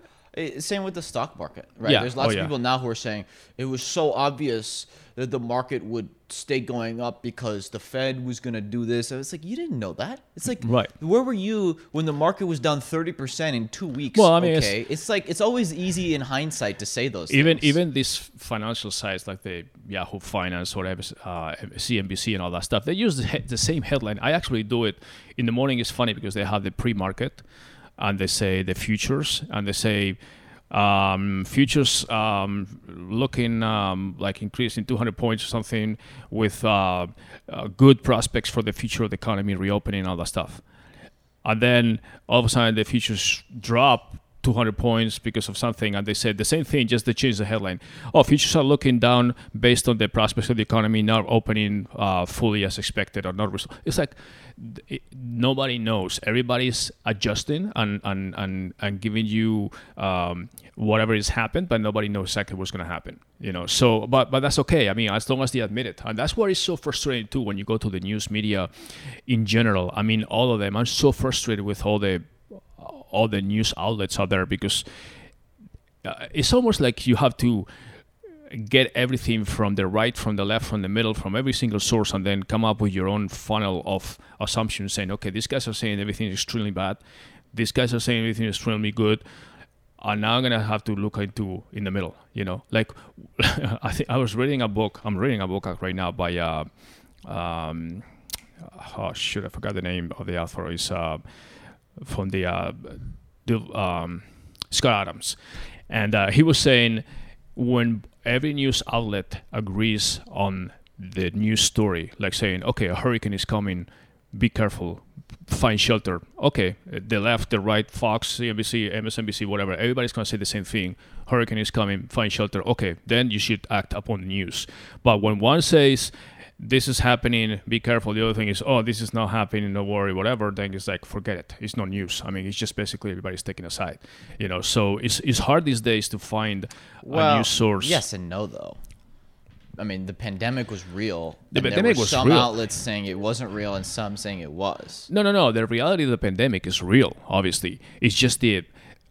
same with the stock market right Yeah. there's lots Oh, of yeah. people now who are saying it was so obvious that the market would stay going up because the fed was going to do this and it's like you didn't know that it's like Right. where were you when the market was down 30% in two weeks Well, I mean, it's- okay it's, like it's always easy in hindsight to say those even things. even these financial sites like the Yahoo Finance or uh, CNBC and all that stuff, they use the, the same headline. I actually do it in the morning. It's funny because they have the pre-market, and they say the futures, and they say um, futures um, looking um, like increasing 200 points or something with uh, uh, good prospects for the future of the economy reopening all that stuff and then all of a sudden the futures drop 200 points because of something and they said the same thing just they changed the headline oh futures are looking down based on the prospects of the economy not opening uh, fully as expected or not res-. it's like it, nobody knows. Everybody's adjusting and and and, and giving you um, whatever has happened but nobody knows exactly what's going to happen you know? So but but that's okay. I mean as long as they admit it. And that's what is so frustrating too when you go to the news media in general. I mean all of them. I'm so frustrated with all the all the news outlets out there because uh, it's almost like you have to get everything from the right, from the left, from the middle, from every single source, and then come up with your own funnel of assumptions saying, okay, these guys are saying everything is extremely bad, these guys are saying everything is extremely good. And now I'm gonna have to look into in the middle, you know. Like, I think I was reading a book. I'm reading a book right now by, uh, um, oh shoot, I forgot the name of the author. Is uh, from the, uh, the um, Scott Adams, and uh, he was saying when every news outlet agrees on the news story, like saying, okay, a hurricane is coming, be careful, find shelter. Okay, the left, the right, Fox, CNBC, MSNBC, whatever, everybody's going to say the same thing. Hurricane is coming, find shelter. Okay, then you should act upon the news. But when one says, this is happening, be careful. The other thing is, oh, this is not happening, no worry, whatever. Then it's like, forget it. It's not news. I mean, it's just basically everybody's taking a side, you know. So it's it's hard these days to find a news source. Yes and no, though. I mean, the pandemic was real. The and there pandemic were was some real. outlets saying it wasn't real and some saying it was. No, no, no. The reality of the pandemic is real. Obviously, it's just the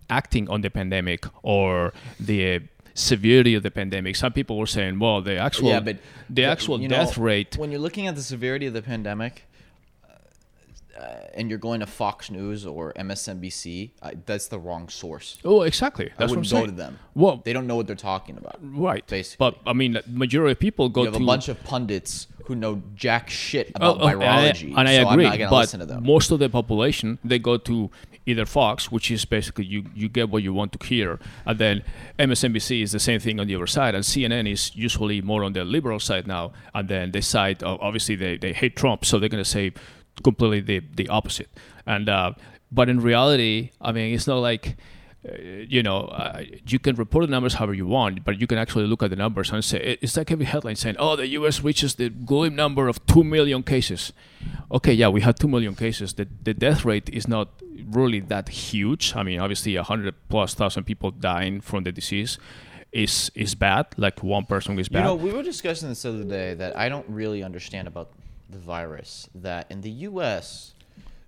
acting on the pandemic or the severity of the pandemic. Some people were saying, well, the actual yeah, but the actual you know, death rate. When you're looking at the severity of the pandemic, uh, and you're going to Fox News or MSNBC, uh, that's the wrong source. Oh, exactly. That's I what I'm wouldn't go saying. to them. Well, They don't know what they're talking about. right. basically. But I mean, the majority of people go You have to a bunch of pundits who know jack shit Oh, about oh, and I- virology, and I, so agree. I'm not gonna but listen to them. most of the population they go to either Fox, which is basically you you get what you want to hear, and then MSNBC is the same thing on the other side, and CNN is usually more on the liberal side now, and then they side obviously they, they hate Trump, so they're gonna say completely the the opposite, and uh, but in reality, I mean, it's not like uh, you know, uh, you can report the numbers however you want, but you can actually look at the numbers and say it- it's like every headline saying, "Oh, the U.S. reaches the grim number of two million cases." Okay, yeah, we had two million cases. The the death rate is not really that huge. I mean, obviously, a hundred plus thousand people dying from the disease is is bad. Like one person is bad. You know, we were discussing this the other day that I don't really understand about the virus. That in the U.S.,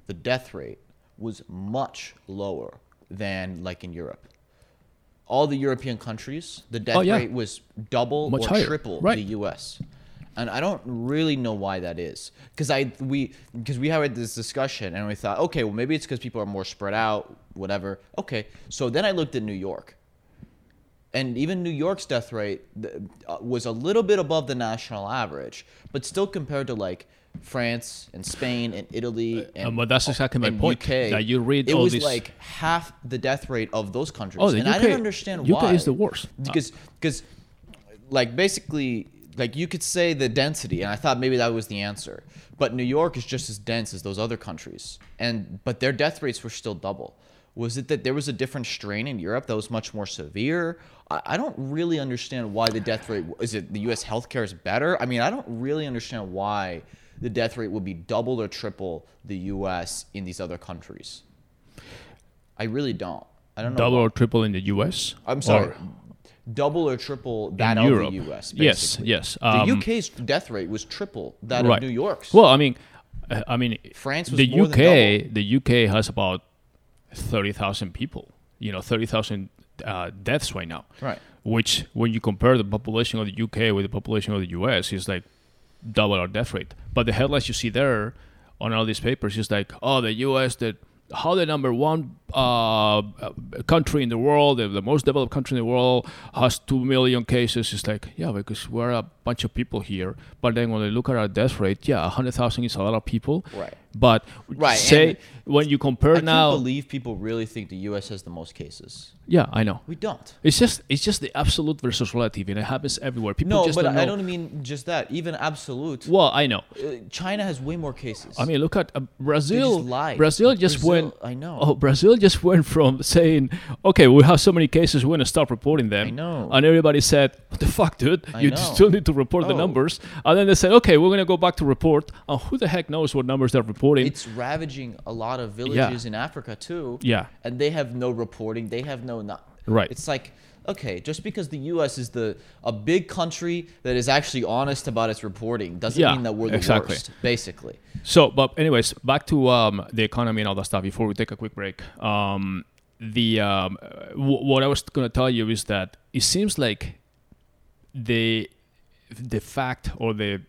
the death rate was much lower than like in Europe. All the European countries, the death Oh, yeah. rate was double Much or higher. triple Right. the U.S. And I don't really know why that is, because I we because we had this discussion and we thought, okay, well maybe it's because people are more spread out, whatever. Okay, so then I looked at New York, and even New York's death rate uh, was a little bit above the national average, but still compared to like France and Spain and Italy and, Uh, but that's exactly my point, UK, that you read it all was these- like half the death rate of those countries, Oh, the and I UK didn't understand UK why. UK is the worst. because because like basically like you could say the density, and I thought maybe that was the answer, but New York is just as dense as those other countries, and but their death rates were still double. Was it that there was a different strain in Europe that was much more severe? I, I don't really understand why the death rate is it the U.S. healthcare is better. I mean, I don't really understand why the death rate would be double or triple the U.S. in these other countries. I really don't. I don't know. Double why. or triple in the U.S. I'm sorry. Or double or triple that in of Europe. the U.S. Yes, Basically. yes. The Um, UK's death rate was triple that right. of New York's. Well, I mean, uh, I mean, France was the more than UK. The UK has about thirty thousand people. You know, thirty thousand uh, deaths right now. Right. Which, when you compare the population of the UK with the population of the US, is like double our death rate. But the headlines you see there on all these papers is like, oh, the US, the how the number one uh, country in the world, the, most developed country in the world, has two million cases. It's like, yeah, because we're a bunch of people here. But then when they look at our death rate, yeah, hundred thousand is a lot of people. Right. But Right, say and when you compare now I now, can't believe people really think the U.S. has the most cases. yeah, I know. We don't. It's just it's just the absolute versus relative, and it happens everywhere. People No, just but don't I know. don't mean just that. Even absolute. Well, I know. Uh, China has way more cases. I mean, look at uh, Brazil. lied. Brazil just Brazil- went. I know. Oh, Brazil just went from saying, "Okay, we have so many cases, we're gonna stop reporting them." I know. And everybody said, "What the fuck, dude? I you know. still need to report the Oh. numbers." And then they said, "Okay, we're gonna go back to report." And who the heck knows what numbers they're reporting? it's ravaging a lot of villages in Africa too. Yeah. And they have no reporting. They have no not. Right. It's like okay, just because the U.S. is the a big country that is actually honest about its reporting doesn't Yeah, mean that we're the exactly. worst. Basically. So, but anyways, back to um, the economy and all that stuff. Before we take a quick break, um, the um, w- what I was going to tell you is that it seems like the the fact or the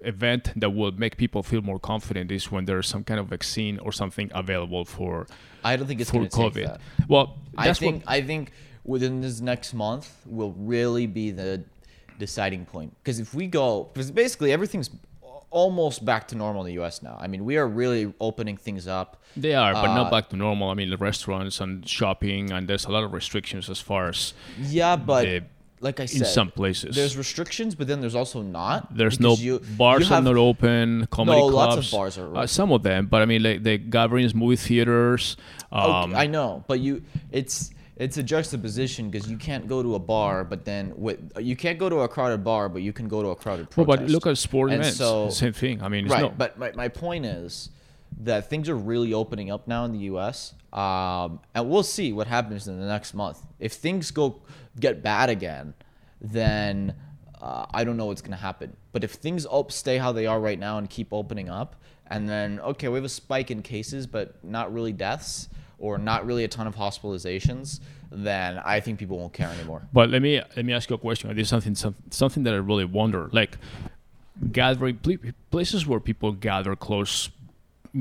event that will make people feel more confident is when there's some kind of vaccine or something available for I don't think it's for COVID. that. Well, I think what, I think within this next month will really be the deciding point. Because if we go, because basically everything's almost back to normal in the U.S. now. I mean, we are really opening things up. they are, but uh, not back to normal. I mean, the restaurants and shopping, and there's a lot of restrictions as far as Yeah, but the like I said, in some places. there's restrictions, but then there's also not. There's no you- bars you have- are not open. Comedy No, clubs. lots of bars are Uh, some of them, but I mean, like the gatherings, movie theaters. Okay, Um, I know, but you it's it's a juxtaposition because you can't go to a bar, but then with you can't go to a crowded bar, but you can go to a crowded well, but look at sport And events. so- same thing. I mean, it's right. But my, my point is that things are really opening up now in the U.S. Um, and we'll see what happens in the next month. If things go get bad again, then uh, I don't know what's gonna happen. But if things stay how they are right now and keep opening up, and then okay, we have a spike in cases, but not really deaths or not really a ton of hospitalizations, then I think people won't care anymore. But let me let me ask you a question. This is something some, something that I really wonder. Like gathering places where people gather close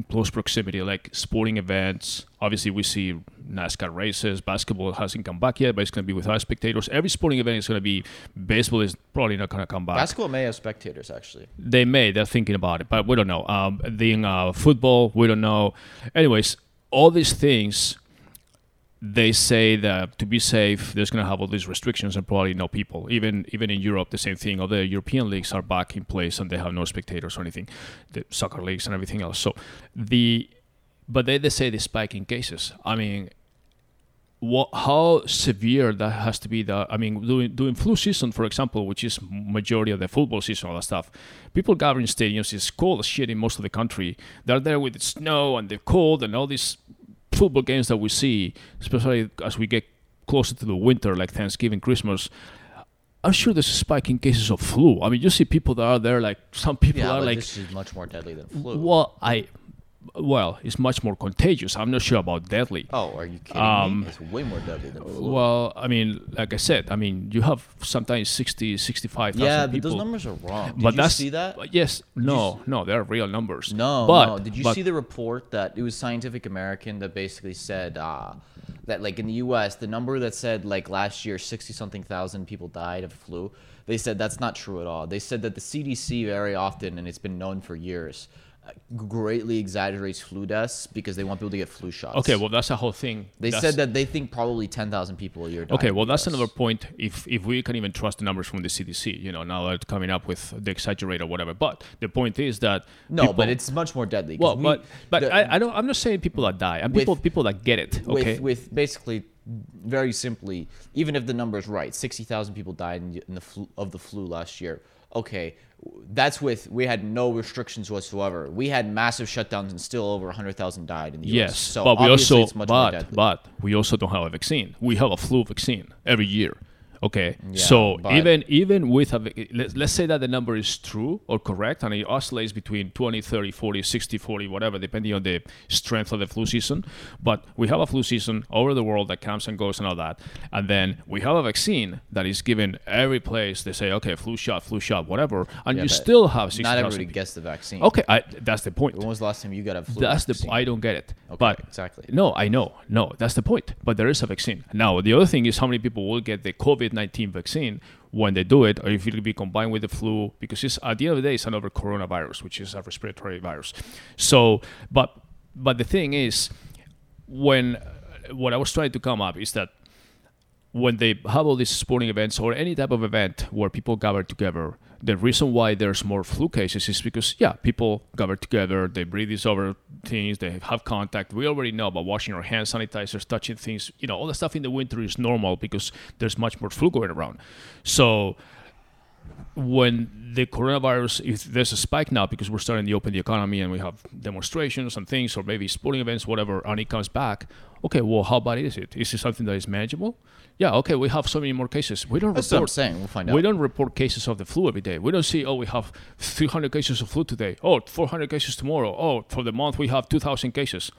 close proximity, like sporting events. Obviously, we see NASCAR races. Basketball hasn't come back yet, but it's going to be without spectators. Every sporting event is going to be. Baseball is probably not going to come back. Basketball may have spectators actually. They may. They're thinking about it, but we don't know. Um, the uh, football, we don't know. Anyways, all these things, they say that to be safe, there's going to have all these restrictions and probably no people. Even even in Europe, the same thing. All the European leagues are back in place and they have no spectators or anything. The soccer leagues and everything else. So the, but they they say the spike in cases. I mean, what how severe that has to be that i mean doing doing flu season for example which is majority of the football season all that stuff people gather in stadiums it's cold as shit in most of the country they're there with the snow and the cold and all these football games that we see especially as we get closer to the winter like thanksgiving christmas i'm sure there's a spike in cases of flu i mean you see people that are there like some people Yeah, are like this is much more deadly than flu. well i well it's much more contagious i'm not sure about deadly Oh, are you kidding Um, me? It's way more deadly than flu. Well, I mean, like I said, I mean, you have sometimes 60, 65,000 yeah, but people. those numbers are wrong. Did but you see that? but Yes, no, no, they're real numbers. No, but, no. Did you but- see the report that it was Scientific American that basically said uh, that, like in the U.S., the number that said like last year sixty something thousand people died of flu. They said that's not true at all. They said that the CDC very often, and it's been known for years, greatly exaggerates flu deaths because they want people to get flu shots. Okay, well, that's a whole thing. they That's- said that they think probably ten thousand people a year. Die Okay, well, that's another point. If if we can even trust the numbers from the CDC, you know, now they're coming up with the exaggerate or whatever. But the point is that No, people- but it's much more deadly. well, we- but but the- I, I don't. I'm not saying people that die. I'm With- people people that get it. Okay. with, with basically very simply, even if the number is right, sixty thousand people died in, the- in the flu, of the flu last year. Okay, that's with we had no restrictions whatsoever. We had massive shutdowns and still over hundred thousand died in the Yes, U.S. So but we also it's much but but we also don't have a vaccine. We have a flu vaccine every year. Okay, Yeah, so even even with a let's, let's say that the number is true or correct and it oscillates between 20 30 40 60 40 whatever depending on the strength of the flu season but we have a flu season over the world that comes and goes and all that and then we have a vaccine that is given every place they say okay flu shot flu shot whatever and Yeah, you still have 60,000 not everybody people. gets the vaccine. okay I, that's the point When was the last time you got a flu that's the vaccine? I don't get it. Okay, but exactly. No, I know. No, that's the point. But there is a vaccine. Now, the other thing is how many people will get the COVID nineteen vaccine when they do it, or if it'll be combined with the flu, because it's at the end of the day, it's another coronavirus, which is a respiratory virus. So, but but the thing is, when what I was trying to come up is that when they have all these sporting events or any type of event where people gather together, the reason why there's more flu cases is because yeah, people gather together, they breathe these over things, they have contact. We already know about washing our hands, sanitizers, touching things. You know, all the stuff in the winter is normal because there's much more flu going around. So when the coronavirus, if there's a spike now because we're starting to open the economy and we have demonstrations and things, or maybe sporting events, whatever, and it comes back, okay, well, how bad is it? Is it something that is manageable? Yeah, okay, we have so many more cases. We don't That's what I'm report. saying. We'll find out. We don't report cases of the flu every day. We don't see, oh, we have 300 cases of flu today. Oh, 400 cases tomorrow. Oh, for the month we have 2,000 cases.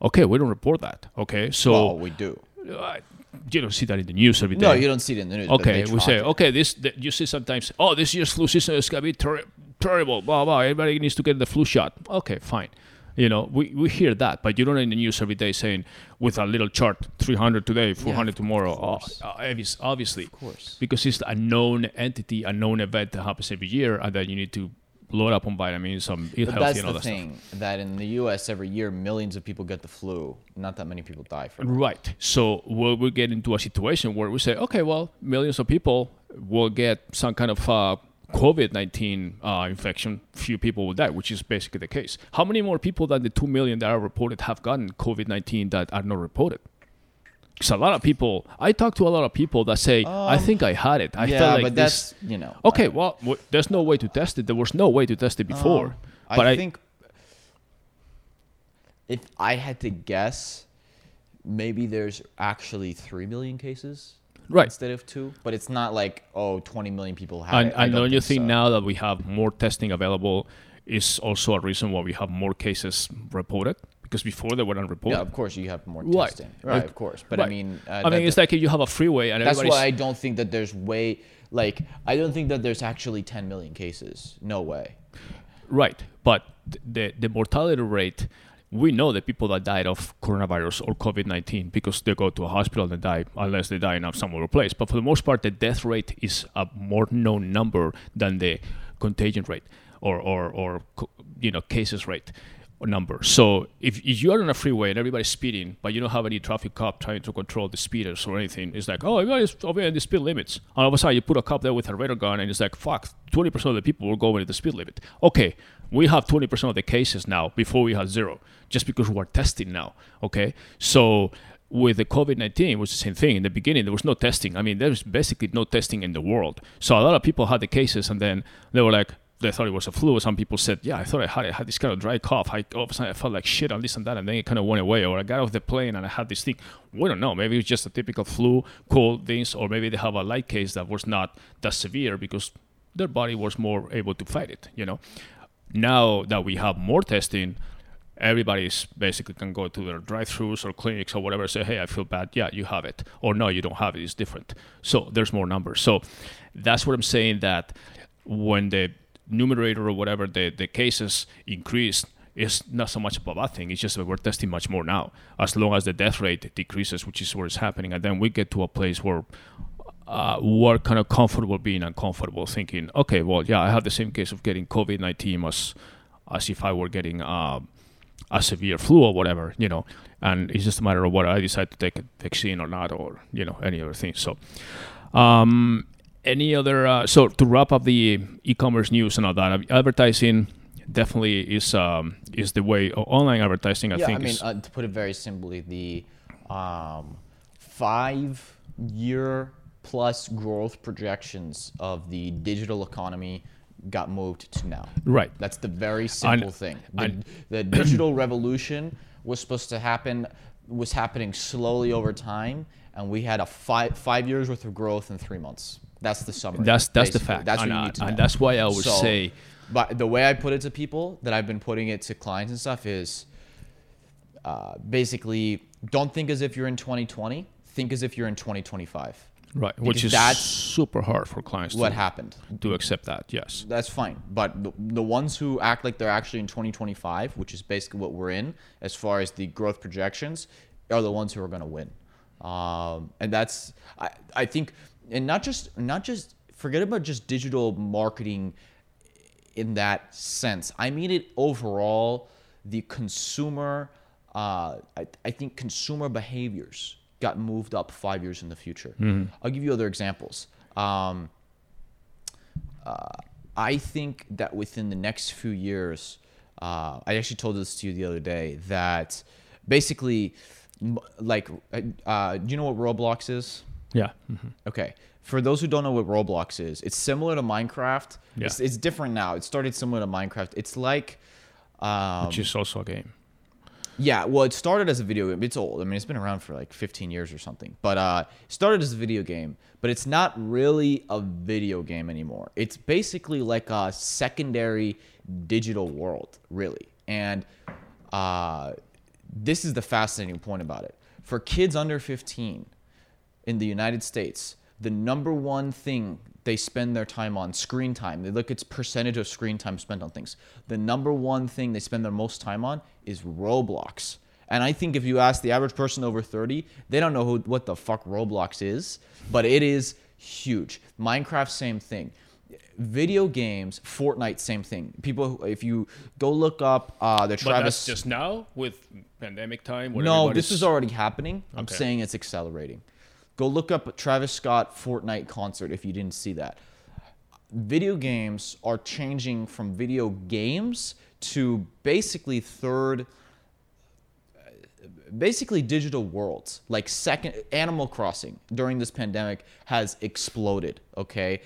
Okay, we don't report that. Okay, so well, we do. Uh, you don't see that in the news every day. No, you don't see it in the news. Okay, we say okay. This th- you see sometimes. Oh, this year's flu season is gonna be ter- terrible. Blah blah. Everybody needs to get the flu shot. Okay, fine. You know, we, we hear that, but you don't in the news every day saying with a little chart, 300 today, 400 of tomorrow. Oh, obviously, Of course. because it's a known entity, a known event that happens every year, and that you need to load up on vitamins, some eat But healthy that's and all the that stuff. thing that in the U.S. every year millions of people get the flu. Not that many people die from it. Right. So we'll, we get into a situation where we say, okay, well, millions of people will get some kind of uh, COVID 19 uh, infection. Few people will die, which is basically the case. How many more people than the 2 million that are reported have gotten COVID 19 that are not reported? Because a lot of people, I talk to a lot of people that say, I think I had it. I Um, yeah, felt like but this. that's you know. Okay, well, w- there's no way to test it. There was no way to test it before. Um, but I, think if I had to guess, maybe there's actually three million cases right. instead of two. But it's not like oh, 20 million people have And, it. I and don't don't you think think so. now that we have more testing available is also a reason why we have more cases reported? Because before they were unreported. Yeah, of course you have more Right. testing. Right, Like- of course. But I mean, uh, I that- mean, it's like if you have a freeway and that's why I don't think that there's way like I don't think that there's actually 10 million cases. No way. right, but the the mortality rate. We know the people that died of coronavirus or COVID nineteen because they go to a hospital and die, unless they die in some other place. But for the most part, the death rate is a more known number than the contagion rate or or, or you know cases rate number. So if, if you are on a freeway and everybody's speeding, but you don't have any traffic cop trying to control the speeders or anything, it's like, oh, everybody's obeying the speed limits. All of a sudden, you put a cop there with a radar gun, and it's like, fuck, 20% of the people were going at the speed limit. Okay, we have 20% of the cases now before we had zero, just because we're testing now. Okay, so with the COVID 19, it was the same thing. In the beginning, there was no testing. I mean, there was basically no testing in the world. So a lot of people had the cases, and then they were like, they thought it was a flu. Some people said, "Yeah, I thought I had, I had this kind of dry cough. I, all of a sudden, I felt like shit on this and that, and then it kind of went away." Or I got off the plane and I had this thing. We don't know. Maybe it's just a typical flu, cold things, or maybe they have a light case that was not that severe because their body was more able to fight it. You know. Now that we have more testing, everybody's basically can go to their drive-throughs or clinics or whatever. Say, "Hey, I feel bad." Yeah, you have it, or no, you don't have it. It's different. So there's more numbers. So that's what I'm saying. That when the numerator or whatever the, the cases increased is not so much a bad thing. It's just that we're testing much more now. As long as the death rate decreases, which is where it's happening, and then we get to a place where uh, we're kind of comfortable being uncomfortable, thinking, okay, well, yeah, I have the same case of getting COVID nineteen as as if I were getting uh, a severe flu or whatever, you know. And it's just a matter of whether I decide to take a vaccine or not, or you know, any other thing. So. Um, any other uh, so to wrap up the e-commerce news and all that advertising definitely is um, is the way online advertising i yeah, think I mean, is uh, to put it very simply, the um, five-year plus growth projections of the digital economy got moved to now. right That's the very simple And- thing. The, and- the digital revolution was supposed to happen, was happening slowly over time, and we had a five five years worth of growth in three months. That's the summary. that's that's the fact That's what you need to and know. that's why i would So, say but the way I put it to people that I've been putting it to clients and stuff is uh, basically don't think as if you're in 2020. Think as if you're in 2025. right which is that's super hard for clients to do What to, happened? to accept that yes That's fine. But the, the ones who act like they're actually in 2025, which is basically what we're in as far as the growth projections, are the ones who are going to win. Um, and that's I, I think and not just not just forget about just digital marketing in that sense. I mean it overall the consumer uh, I, I think consumer behaviors got moved up five years in the future. I'll give you other examples. Um, uh, I think that within the next few years, uh, I actually told this to you the other day that basically, like, uh, uh, do you know what Roblox is? Yeah mhm. Okay. For those who don't know what Roblox is, it's similar to Minecraft. Yeah. It's, it's different now. It started similar to Minecraft. It's like, um, which is also a game yeah, well, it started as a video game. It's old. I mean, it's been around for like 15 years or something. But uh, it started as a video game, but it's not really a video game anymore. It's basically like a secondary digital world, really. And uh, this is the fascinating point about it. For kids under 15 in the United States, the number one thing they spend their time on screen time. They look at percentage of screen time spent on things. The number one thing they spend their most time on is Roblox. And I think if you ask the average person over 30, they don't know who, what the fuck Roblox is, but it is huge. Minecraft, same thing. video games, Fortnite, same thing. People, if you go look up uh, the Travis. just now with pandemic time. no, this is already happening. I'm saying it's accelerating. Go look up Travis Scott Fortnite concert if you didn't see that. Video games are changing from video games to basically third basically digital worlds like second animal crossing during this pandemic has exploded okay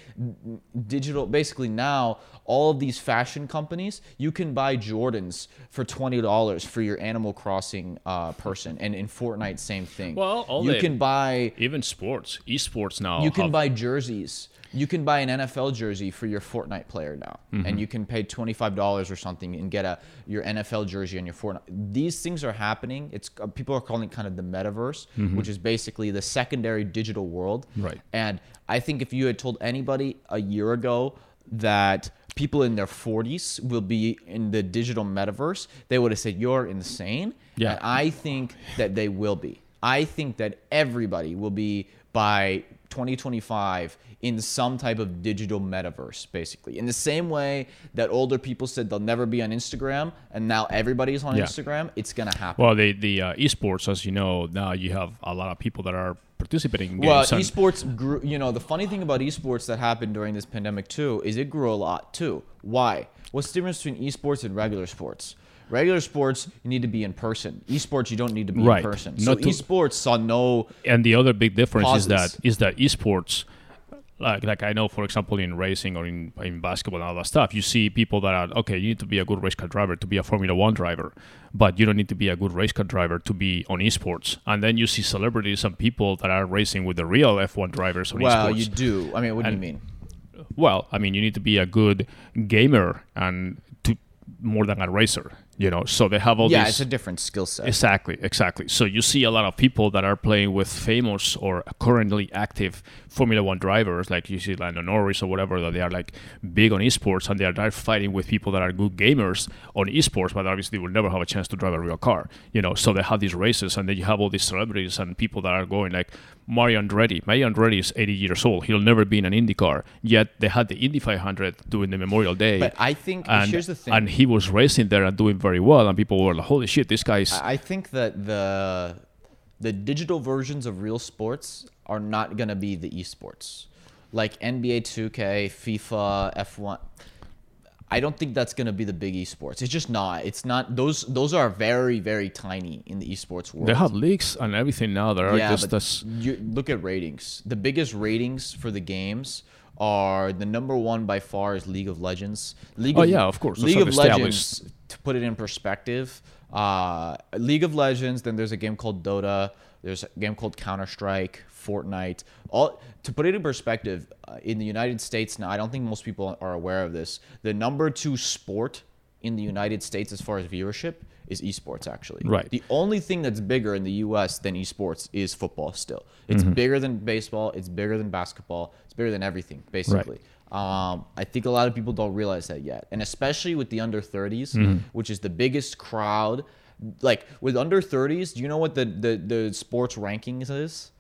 digital basically now all of these fashion companies you can buy jordans for $20 for your animal crossing uh, person and in fortnite same thing Well, all you can buy even sports, esports now. you can buy jerseys. You can buy an NFL jersey for your Fortnite player now, Mm-hmm. and you can pay twenty five dollars or something and get a your NFL jersey on your Fortnite. These things are happening. It's uh, people are calling it kind of the metaverse, which is basically the secondary digital world. Mm-hmm. Right. And I think if you had told anybody a year ago that people in their 40s will be in the digital metaverse, they would have said you're insane. Yeah. And I think that they will be. I think that everybody will be by 2025 in some type of digital metaverse, basically. In the same way that older people said they'll never be on Instagram, and now everybody's on Yeah. Instagram, it's gonna happen. Well, the the uh, esports, as you know, now you have a lot of people that are participating in Well, games. and- esports grew. You know, the funny thing about esports that happened during this pandemic too is it grew a lot too. Why? What's the difference between esports and regular sports? Regular sports, you need to be in person. Esports, you don't need to be Right. in person. So Not to- esports saw no. and the other big difference is that is that esports like like I know for example in racing or in, in basketball and all that stuff you see people that are okay you need to be a good race car driver to be a Formula 1 driver but you don't need to be a good race car driver to be on esports and then you see celebrities and people that are racing with the real F1 drivers on Well, esports Well, you do. I mean, what do you mean? well I mean you need to be a good gamer and to more than a racer you know so they have all these Yeah, these it's a different skill set. Exactly, exactly. So you see a lot of people that are playing with famous or currently active Formula One drivers, like you see Lando Norris or whatever, that they are like big on esports and they are fighting with people that are good gamers on esports, but obviously will never have a chance to drive a real car. You know, so they have these races and then you have all these celebrities and people that are going like Mario Andretti. Mario Andretti is 80 years old. He'll never be in an Indy car. Yet they had the Indy 500 during the Memorial Day. But I think and, here's the thing. and he was racing there and doing very well, and people were like, "Holy shit, this guy's I I think that the the digital versions of real sports are not gonna be the esports, like NBA 2K, FIFA, F1. I don't think that's gonna be the big esports. It's just not. It's not. Those those are very very tiny in the esports world. They have leaks and everything now that are yeah, just as you look at ratings. The biggest ratings for the games are the number one by far is League of Legends. League Oh, of, yeah, of course. League of. Legends. To put it in perspective, uh, League of Legends. Then there's a game called Dota. There's a game called Counter Strike, Fortnite. All to put it in perspective, uh, in the United States now, I don't think most people are aware of this. The number two sport in the United States as far as viewership is esports. Actually, Right. The only thing that's bigger in the U.S. than esports is football. Still, it's Mm-hmm. bigger than baseball. It's bigger than basketball. It's bigger than everything, basically. Um, I think a lot of people don't realize that yet, and especially with the under 30s, Mm-hmm. which is the biggest crowd. Like with under 30s, do you know what the the, the sports rankings is?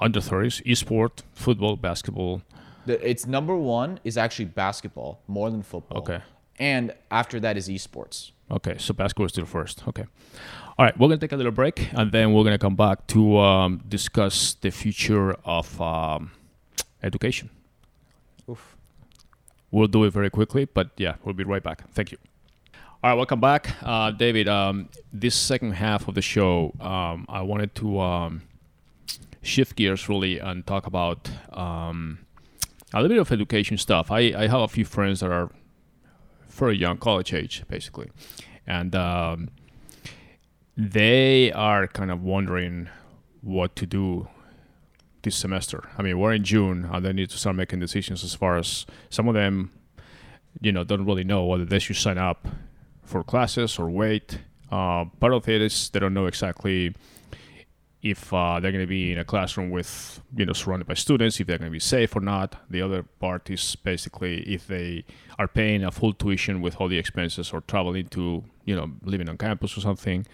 Under 30s, esport, football, basketball. The, it's number one is actually basketball more than football. Okay. And after that is esports. Okay, so basketball is still first. Okay. All right, we're going to take a little break and then we're going to come back to um, discuss the future of um, education. Oof. We'll do it very quickly, but yeah, we'll be right back. Thank you. All right, welcome back. Uh, David, um, this second half of the show, um, I wanted to um, shift gears really and talk about um, a little bit of education stuff. I, I have a few friends that are very young, college age, basically. And um, they are kind of wondering what to do this semester. I mean, we're in June, and they need to start making decisions as far as some of them, you know, don't really know whether they should sign up for classes or wait. Uh, part of it is they don't know exactly if uh, they're going to be in a classroom with, you know, surrounded by students, if they're going to be safe or not. The other part is basically if they are paying a full tuition with all the expenses or traveling to, you know, living on campus or something.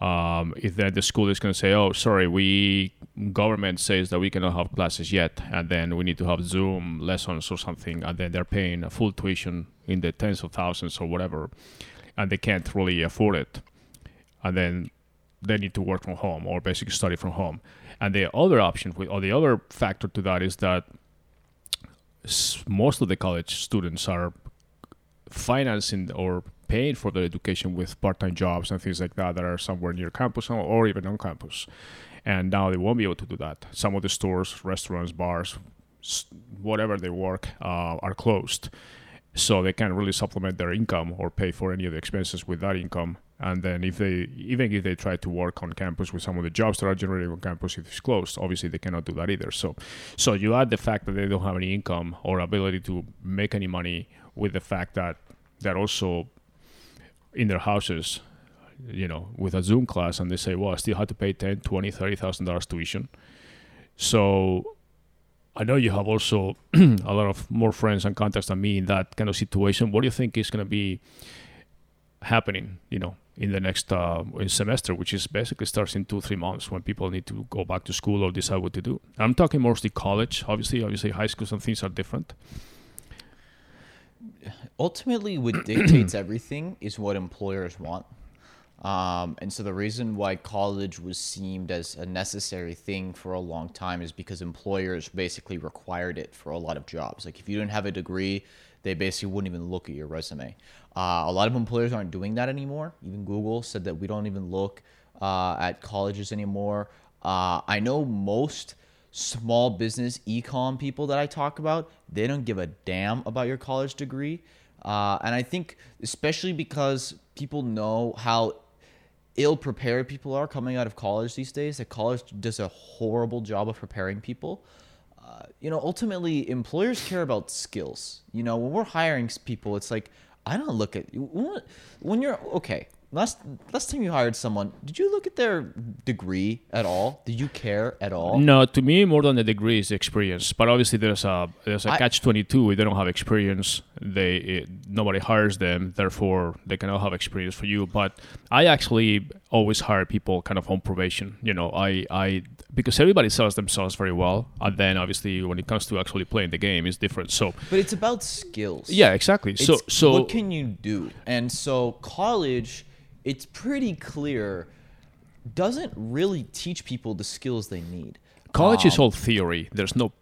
Um, if then the school is going to say, "Oh, sorry, we government says that we cannot have classes yet, and then we need to have Zoom lessons or something," and then they're paying a full tuition in the tens of thousands or whatever, and they can't really afford it, and then they need to work from home or basically study from home. And the other option, or the other factor to that, is that most of the college students are financing or paying for their education with part-time jobs and things like that that are somewhere near campus or, even on campus. And now they won't be able to do that. Some of the stores restaurants bars whatever they work uh, are closed. So they can't really supplement their income or pay for any of the expenses with that income and then if they even if they try to work on campus with some of the jobs that are generated on campus if it's closed obviously they cannot do that either. So so you add the fact that they don't have any income or ability to make any money with the fact that that also in their houses you know with a zoom class and they say well i still have to pay 10 20 30 thousand dollars tuition. So i know you have also a lot of more friends and contacts than me in that kind of situation. What do you think is going to be happening you know in the next uh, semester which is basically starts in two three months when people need to go back to school or decide what to do. I'm talking mostly college obviously. Obviously high schools and things are different. Ultimately what dictates everything is what employers want. Um, and so the reason why college was seemed as a necessary thing for a long time is because employers basically required it for a lot of jobs. Like if you didn't have a degree they basically wouldn't even look at your resume uh, a lot of employers aren't doing that anymore even google said that we don't even look uh, at colleges anymore uh, i know most small business ecom people that I talk about, they don't give a damn about your college degree. Uh, and I think, especially because people know how ill prepared people are coming out of college these days, that college does a horrible job of preparing people. Uh, you know, ultimately, employers care about skills. You know, when we're hiring people, it's like, I don't look at you when you're okay. Last last time you hired someone, did you look at their degree at all? Did you care at all? No, to me, more than the degree is experience. But obviously, there's a there's a I- catch twenty two. If they don't have experience, they it, nobody hires them. Therefore, they cannot have experience for you. But I actually always hire people kind of on probation. You know, I I because everybody sells themselves very well, and then obviously when it comes to actually playing the game, it's different. So But it's about skills. yeah, exactly. So so what can you do? And so college, it's pretty clear, doesn't really teach people the skills they need. college is Um, all theory. There's no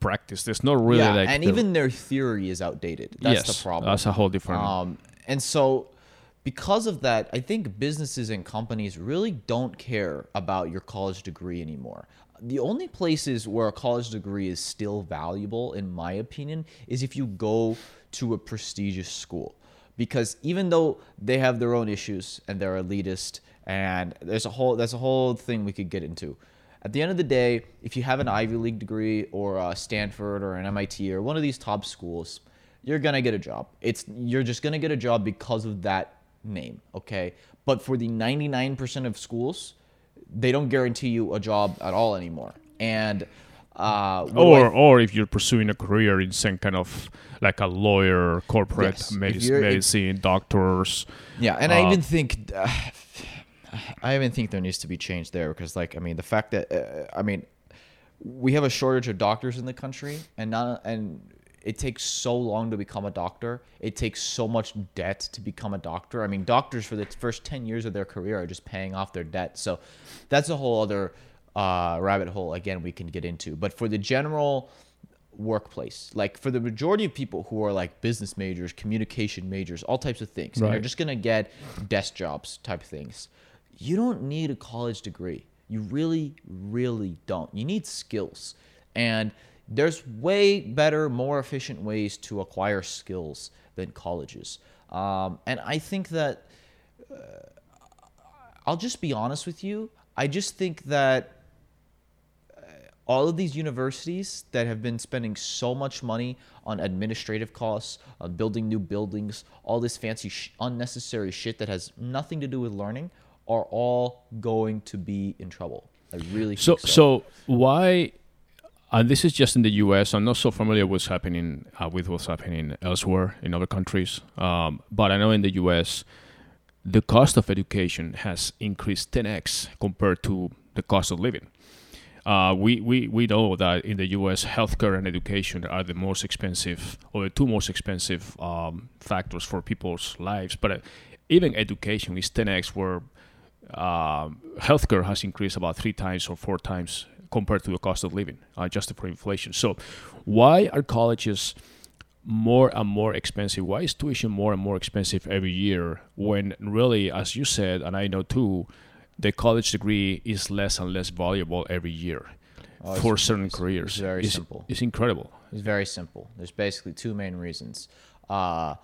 practice. There's no really yeah, like and the- even their theory is outdated. That's yes, the problem. That's a whole different. Um, and so, because of that, I think businesses and companies really don't care about your college degree anymore. The only places where a college degree is still valuable, in my opinion, is if you go to a prestigious school. Because even though they have their own issues and they're elitist, and there's a whole there's a whole thing we could get into. At the end of the day, if you have an Ivy League degree or a Stanford or an MIT or one of these top schools, you're gonna get a job. It's you're just gonna get a job because of that name, okay? But for the 99% of schools, they don't guarantee you a job at all anymore. And uh, or I- or if you're pursuing a career in some kind of like a lawyer, corporate Yes, you're- medicine, doctors. Yeah, and I Uh, even think uh, I even think there needs to be change there because, like, I mean, the fact that uh, I mean, we have a shortage of doctors in the country, and not and it takes so long to become a doctor. It takes so much debt to become a doctor. I mean, doctors for the first ten years of their career are just paying off their debt. So that's a whole other uh, rabbit hole. Again, we can get into. But for the general workplace. Like for the majority of people who are like business majors, communication majors, all types of things, and they're just gonna get desk jobs type things. You don't need a college degree. You really, really don't. You need skills, and there's way better, more efficient ways to acquire skills than colleges. Um, and I think that I'll just be honest with you. I just think that uh, all of these universities that have been spending so much money on administrative costs, on building new buildings, all this fancy, sh- unnecessary shit that has nothing to do with learning, are all going to be in trouble. I really So so. so why? And this is just in the U.S. I'm not so familiar with what's happening uh, with what's happening elsewhere in other countries. Um, but I know in the U.S. the cost of education has increased 10x compared to the cost of living. Uh, we, we, we know that in the US, healthcare and education are the most expensive, or the two most expensive um, factors for people's lives. But uh, even education is 10x, where uh, healthcare has increased about three times or four times compared to the cost of living, uh, adjusted for inflation. So, why are colleges more and more expensive? Why is tuition more and more expensive every year when really, as you said, and I know too, the college degree is less and less valuable every year Oh, for certain it's- careers? It's very it's, simple. It's incredible. It's very simple. There's basically two main reasons. Uh,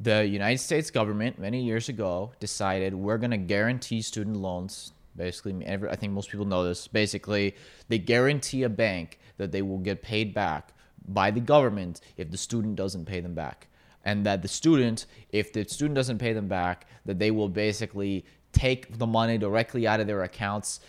the United States government many years ago decided we're going to guarantee student loans. Basically, every, I think most people know this. Basically, they guarantee a bank that they will get paid back by the government if the student doesn't pay them back. And that the student, if the student doesn't pay them back, that they will basically take the money directly out of their accounts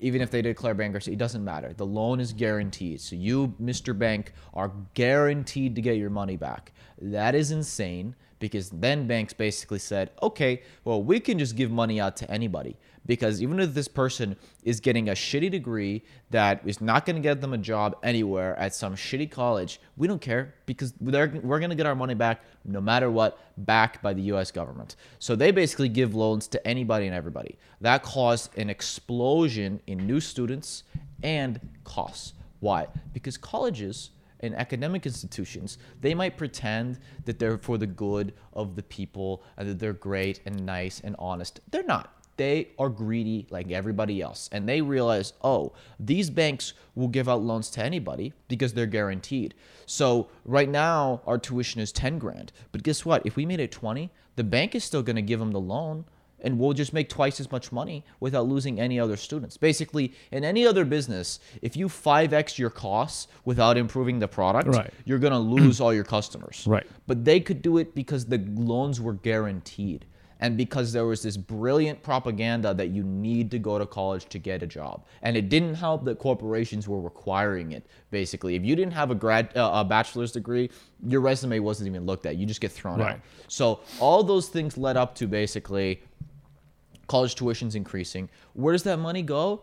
even if they declare bankruptcy, it doesn't matter. The loan is guaranteed. So you, Mr. Bank, are guaranteed to get your money back. That is insane because then banks basically said, okay, well, we can just give money out to anybody. Because even if this person is getting a shitty degree that is not going to get them a job anywhere at some shitty college, we don't care because we're going to get our money back no matter what, backed by the US government. So they basically give loans to anybody and everybody. That caused an explosion in new students and costs. Why? Because colleges and academic institutions, they might pretend that they're for the good of the people and that they're great and nice and honest. They're not. They are greedy like everybody else. And they realize, oh, these banks will give out loans to anybody because they're guaranteed. So right now, our tuition is 10 grand. But guess what? If we made it 20, the bank is still going to give them the loan and we'll just make twice as much money without losing any other students. Basically, in any other business, if you 5x your costs without improving the product, Right. you're going to lose all your customers. Right. But they could do it because the loans were guaranteed and because there was this brilliant propaganda that you need to go to college to get a job. And it didn't help that corporations were requiring it basically. If you didn't have a grad uh, a bachelor's degree, your resume wasn't even looked at. You just get thrown Right. out. So all those things led up to basically college tuition's increasing. Where does that money go?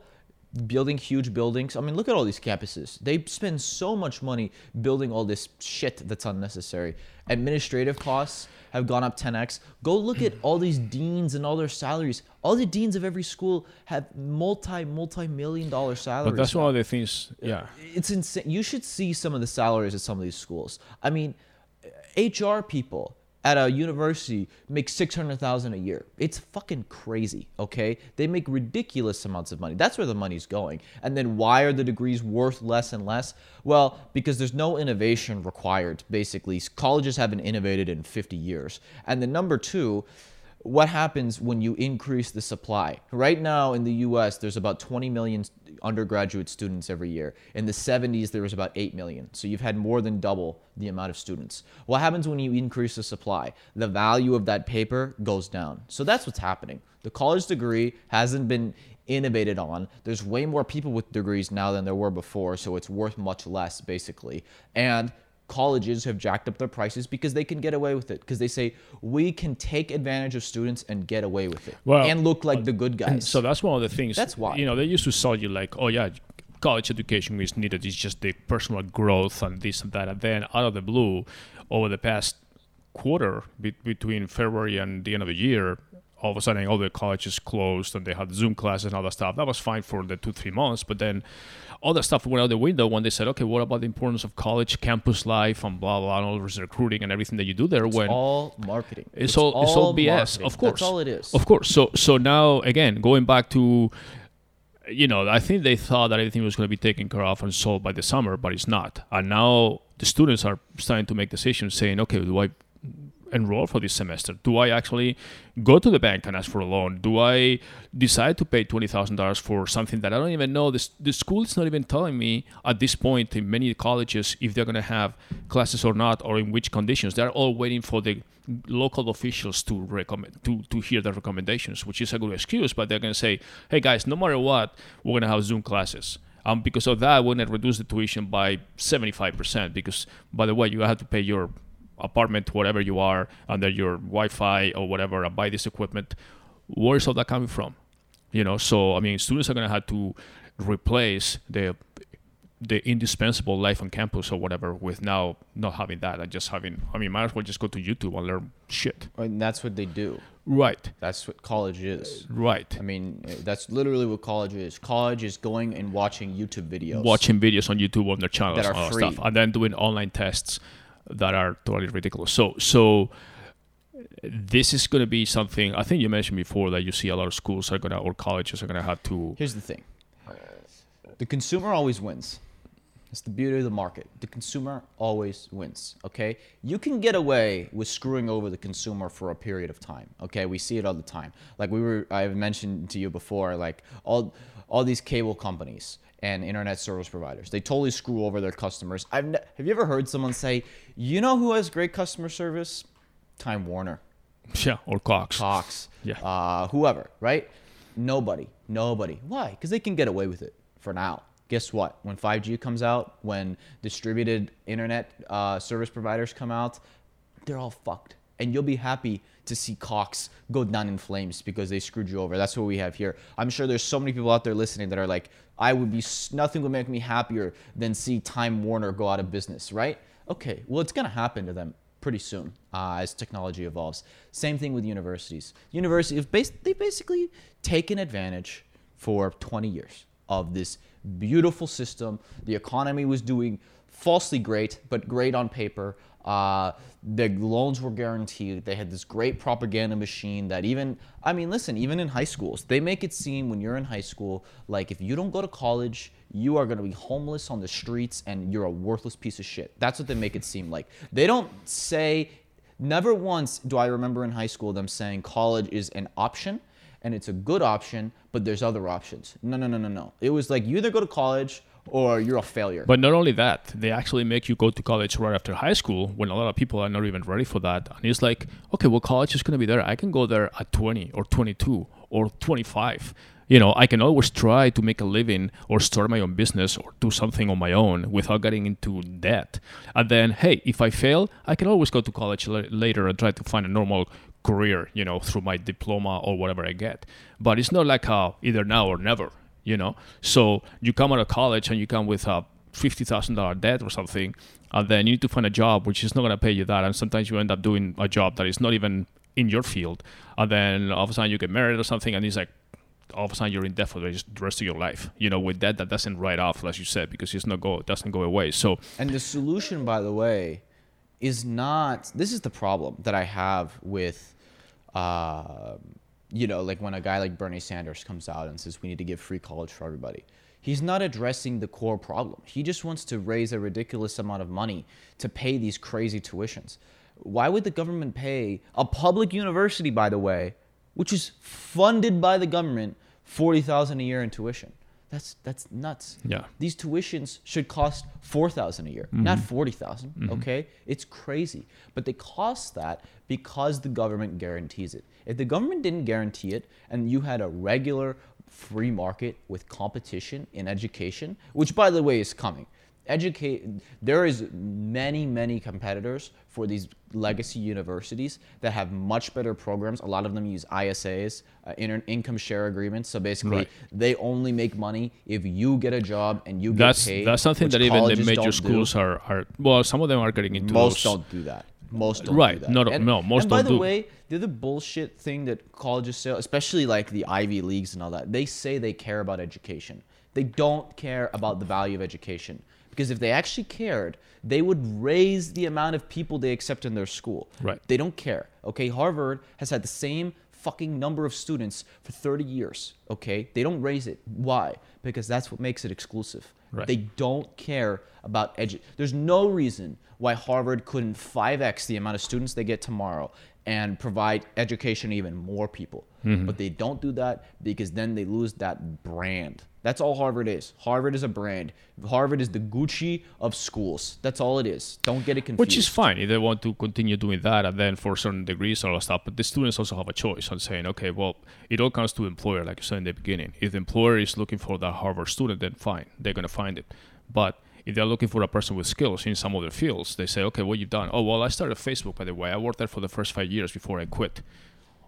Building huge buildings. I mean, look at all these campuses. They spend so much money building all this shit that's unnecessary. Administrative costs have gone up 10x. Go look at all these deans and all their salaries. All the deans of every school have multi, multi million dollar salaries. But that's now one of the things. Yeah. it's insane. You should see some of the salaries at some of these schools. I mean, HR people at a university make six hundred thousand a year. It's fucking crazy. Okay, they make ridiculous amounts of money. That's where the money's going. And then why are the degrees worth less and less? Well, because there's no innovation required. Basically, colleges haven't innovated in fifty years. And then number two what happens when you increase the supply? Right now in the US, there's about 20 million undergraduate students every year. In the 70s, there was about 8 million. So you've had more than double the amount of students. What happens when you increase the supply? The value of that paper goes down. So that's what's happening. The college degree hasn't been innovated on. There's way more people with degrees now than there were before, so it's worth much less, basically. And colleges have jacked up their prices because they can get away with it because they say we can take advantage of students and get away with it Well, and look like uh, the good guys. So that's one of the things. That's why. You know, they used to sell you like, oh yeah, college education is needed. It's just the personal growth and this and that. And then out of the blue, over the past quarter, be- between February and the end of the year, all of a sudden all the colleges closed and they had Zoom classes and all that stuff. That was fine for the two three months, but then all that stuff went out the window when they said, okay, what about the importance of college campus life and blah blah, and all this recruiting and everything that you do there? it's when all marketing. it's, all, it's all BS, marketing. of course. That's all it is. Of course. So so now again, going back to, you know, I think they thought that everything was going to be taken care of and solved by the summer, but it's not. And now the students are starting to make decisions, saying, okay, do I enroll for this semester? Do I actually go to the bank and ask for a loan? Do I decide to pay twenty thousand dollars for something that I don't even know? This the school is not even telling me at this point in many colleges if they're going to have classes or not, or in which conditions. They're all waiting for the local officials to recommend to to hear the recommendations, which is a good excuse. But they're going to say, "Hey guys, no matter what, we're going to have Zoom classes." Um, because of that, we're going to reduce the tuition by seventy-five percent. Because by the way, you have to pay your apartment, whatever you are, under your Wi-Fi or whatever, and buy this equipment. Where's all that coming from? You know, so I mean, students are gonna have to replace the the indispensable life on campus or whatever with now not having that and just having I mean might as well just go to YouTube and learn shit. And that's what they do. Right. That's what college is. Right. I mean, that's literally what college is. College is going and watching YouTube videos. Watching videos on YouTube on their channels That are free. stuff. And then doing online tests that are totally ridiculous. So so this is going to be something I think you mentioned before that you see a lot of schools are going to or colleges are going to have to Here's the thing the consumer always wins. It's the beauty of the market. The consumer always wins. Okay? You can get away with screwing over the consumer for a period of time. Okay? We see it all the time. Like we were I've mentioned to you before, like all all these cable companies and internet service providers. They totally screw over their customers. I've ne- have you ever heard someone say, "You know who has great customer service? Time Warner." yeah or Cox. Cox, Yeah. uh, whoever, right? Nobody, nobody. Why? Because they can get away with it for now. Guess what? When 5G comes out, when distributed internet uh, service providers come out, they're all fucked. And you'll be happy to see Cox go down in flames because they screwed you over. That's what we have here. I'm sure there's so many people out there listening that are like, I would be, nothing would make me happier than see Time Warner go out of business, right? Okay, well, it's gonna happen to them pretty soon uh, as technology evolves. Same thing with universities. Universities, bas- they basically taken advantage for 20 years of this beautiful system. The economy was doing falsely great, but great on paper. Uh, the loans were guaranteed. They had this great propaganda machine that even, I mean, listen, even in high schools, they make it seem when you're in high school, like if you don't go to college, you are going to be homeless on the streets and you're a worthless piece of shit. That's what they make it seem like. They don't say, never once do I remember in high school them saying college is an option and it's a good option, but there's other options. No, no, no, no, no. It was like you either go to college or you're a failure. But not only that, they actually make you go to college right after high school when a lot of people are not even ready for that. And it's like, okay, well, college is going to be there. I can go there at 20 or 22 or 25. You know, I can always try to make a living or start my own business or do something on my own without getting into debt. And then, hey, if I fail, I can always go to college la- later and try to find a normal career, you know, through my diploma or whatever I get. But it's not like uh, either now or never, you know. So you come out of college and you come with a fifty thousand dollar debt or something, and then you need to find a job which is not going to pay you that, and sometimes you end up doing a job that is not even in your field, and then all of a sudden you get married or something, and it's like. All of a sudden, you're in debt for the rest of your life. You know, with debt that doesn't write off, as you said, because it's not go, doesn't go away. So, And the solution, by the way, is not. This is the problem that I have with, uh, you know, like when a guy like Bernie Sanders comes out and says we need to give free college for everybody. He's not addressing the core problem. He just wants to raise a ridiculous amount of money to pay these crazy tuitions. Why would the government pay a public university, by the way, which is funded by the government, forty thousand a year in tuition? That's that's nuts. Yeah. These tuitions should cost four thousand a year, mm-hmm. not forty mm-hmm. Okay, it's crazy, but they cost that because the government guarantees it. If the government didn't guarantee it, and you had a regular free market with competition in education, which by the way is coming, educate there is many many competitors for these legacy universities that have much better programs a lot of them use isas uh, inter- income share agreements so basically Right. they only make money if you get a job and you get that's paid that's something that even the major do. schools are, are well some of them are getting into most those don't do that most don't Right. do that. No, no, and, no, most and by the do. way the other bullshit thing that colleges say especially like the ivy leagues and all that they say they care about education they don't care about the value of education because if they actually cared they would raise the amount of people they accept in their school Right. they don't care okay harvard has had the same fucking number of students for 30 years okay they don't raise it why because that's what makes it exclusive Right. they don't care about edu. There's no reason why Harvard couldn't 5x the amount of students they get tomorrow and provide education to even more people. Mm-hmm. But they don't do that because then they lose that brand. That's all Harvard is. Harvard is a brand. Harvard is the Gucci of schools. That's all it is. Don't get it confused. Which is fine if they want to continue doing that, and then for certain degrees all that stuff. But the students also have a choice on saying, okay, well, it all comes to employer, like you said in the beginning. If the employer is looking for that Harvard student, then fine, they're gonna find it. But if they're looking for a person with skills in some other fields, they say, okay, what you've done? Oh, well, I started Facebook, by the way. I worked there for the first five years before I quit.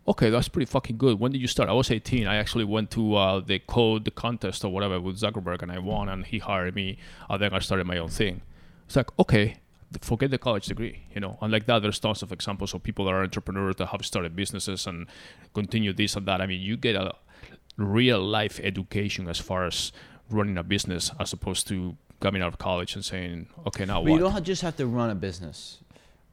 Okay, that's pretty fucking good. When did you start? I was 18. I actually went to uh, the code the contest or whatever with Zuckerberg, and I won, and he hired me. And then I started my own thing. It's like, okay, forget the college degree, you know. And like that, there's tons of examples of people that are entrepreneurs that have started businesses and continue this and that. I mean, you get a real life education as far as running a business as opposed to coming out of college and saying, okay, now But what? you don't just have to run a business.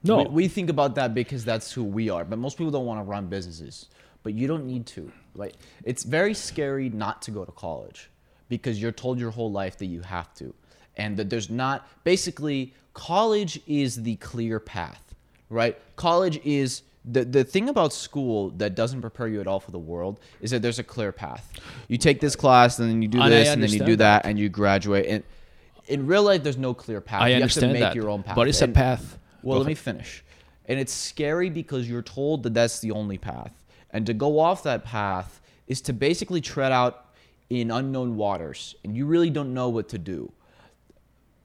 No. We, we think about that because that's who we are. But most people don't want to run businesses. But you don't need to. Right? It's very scary not to go to college because you're told your whole life that you have to. And that there's not basically college is the clear path. Right? College is the, the thing about school that doesn't prepare you at all for the world is that there's a clear path. You take this class and then you do And this and then you do understand that and you graduate and in real life there's no clear path. I you understand have to make that, your own path. but it's a path. Well, Go let me finish. And it's scary because you're told that that's the only path. And to go off that path is to basically tread out in unknown waters. And you really don't know what to do.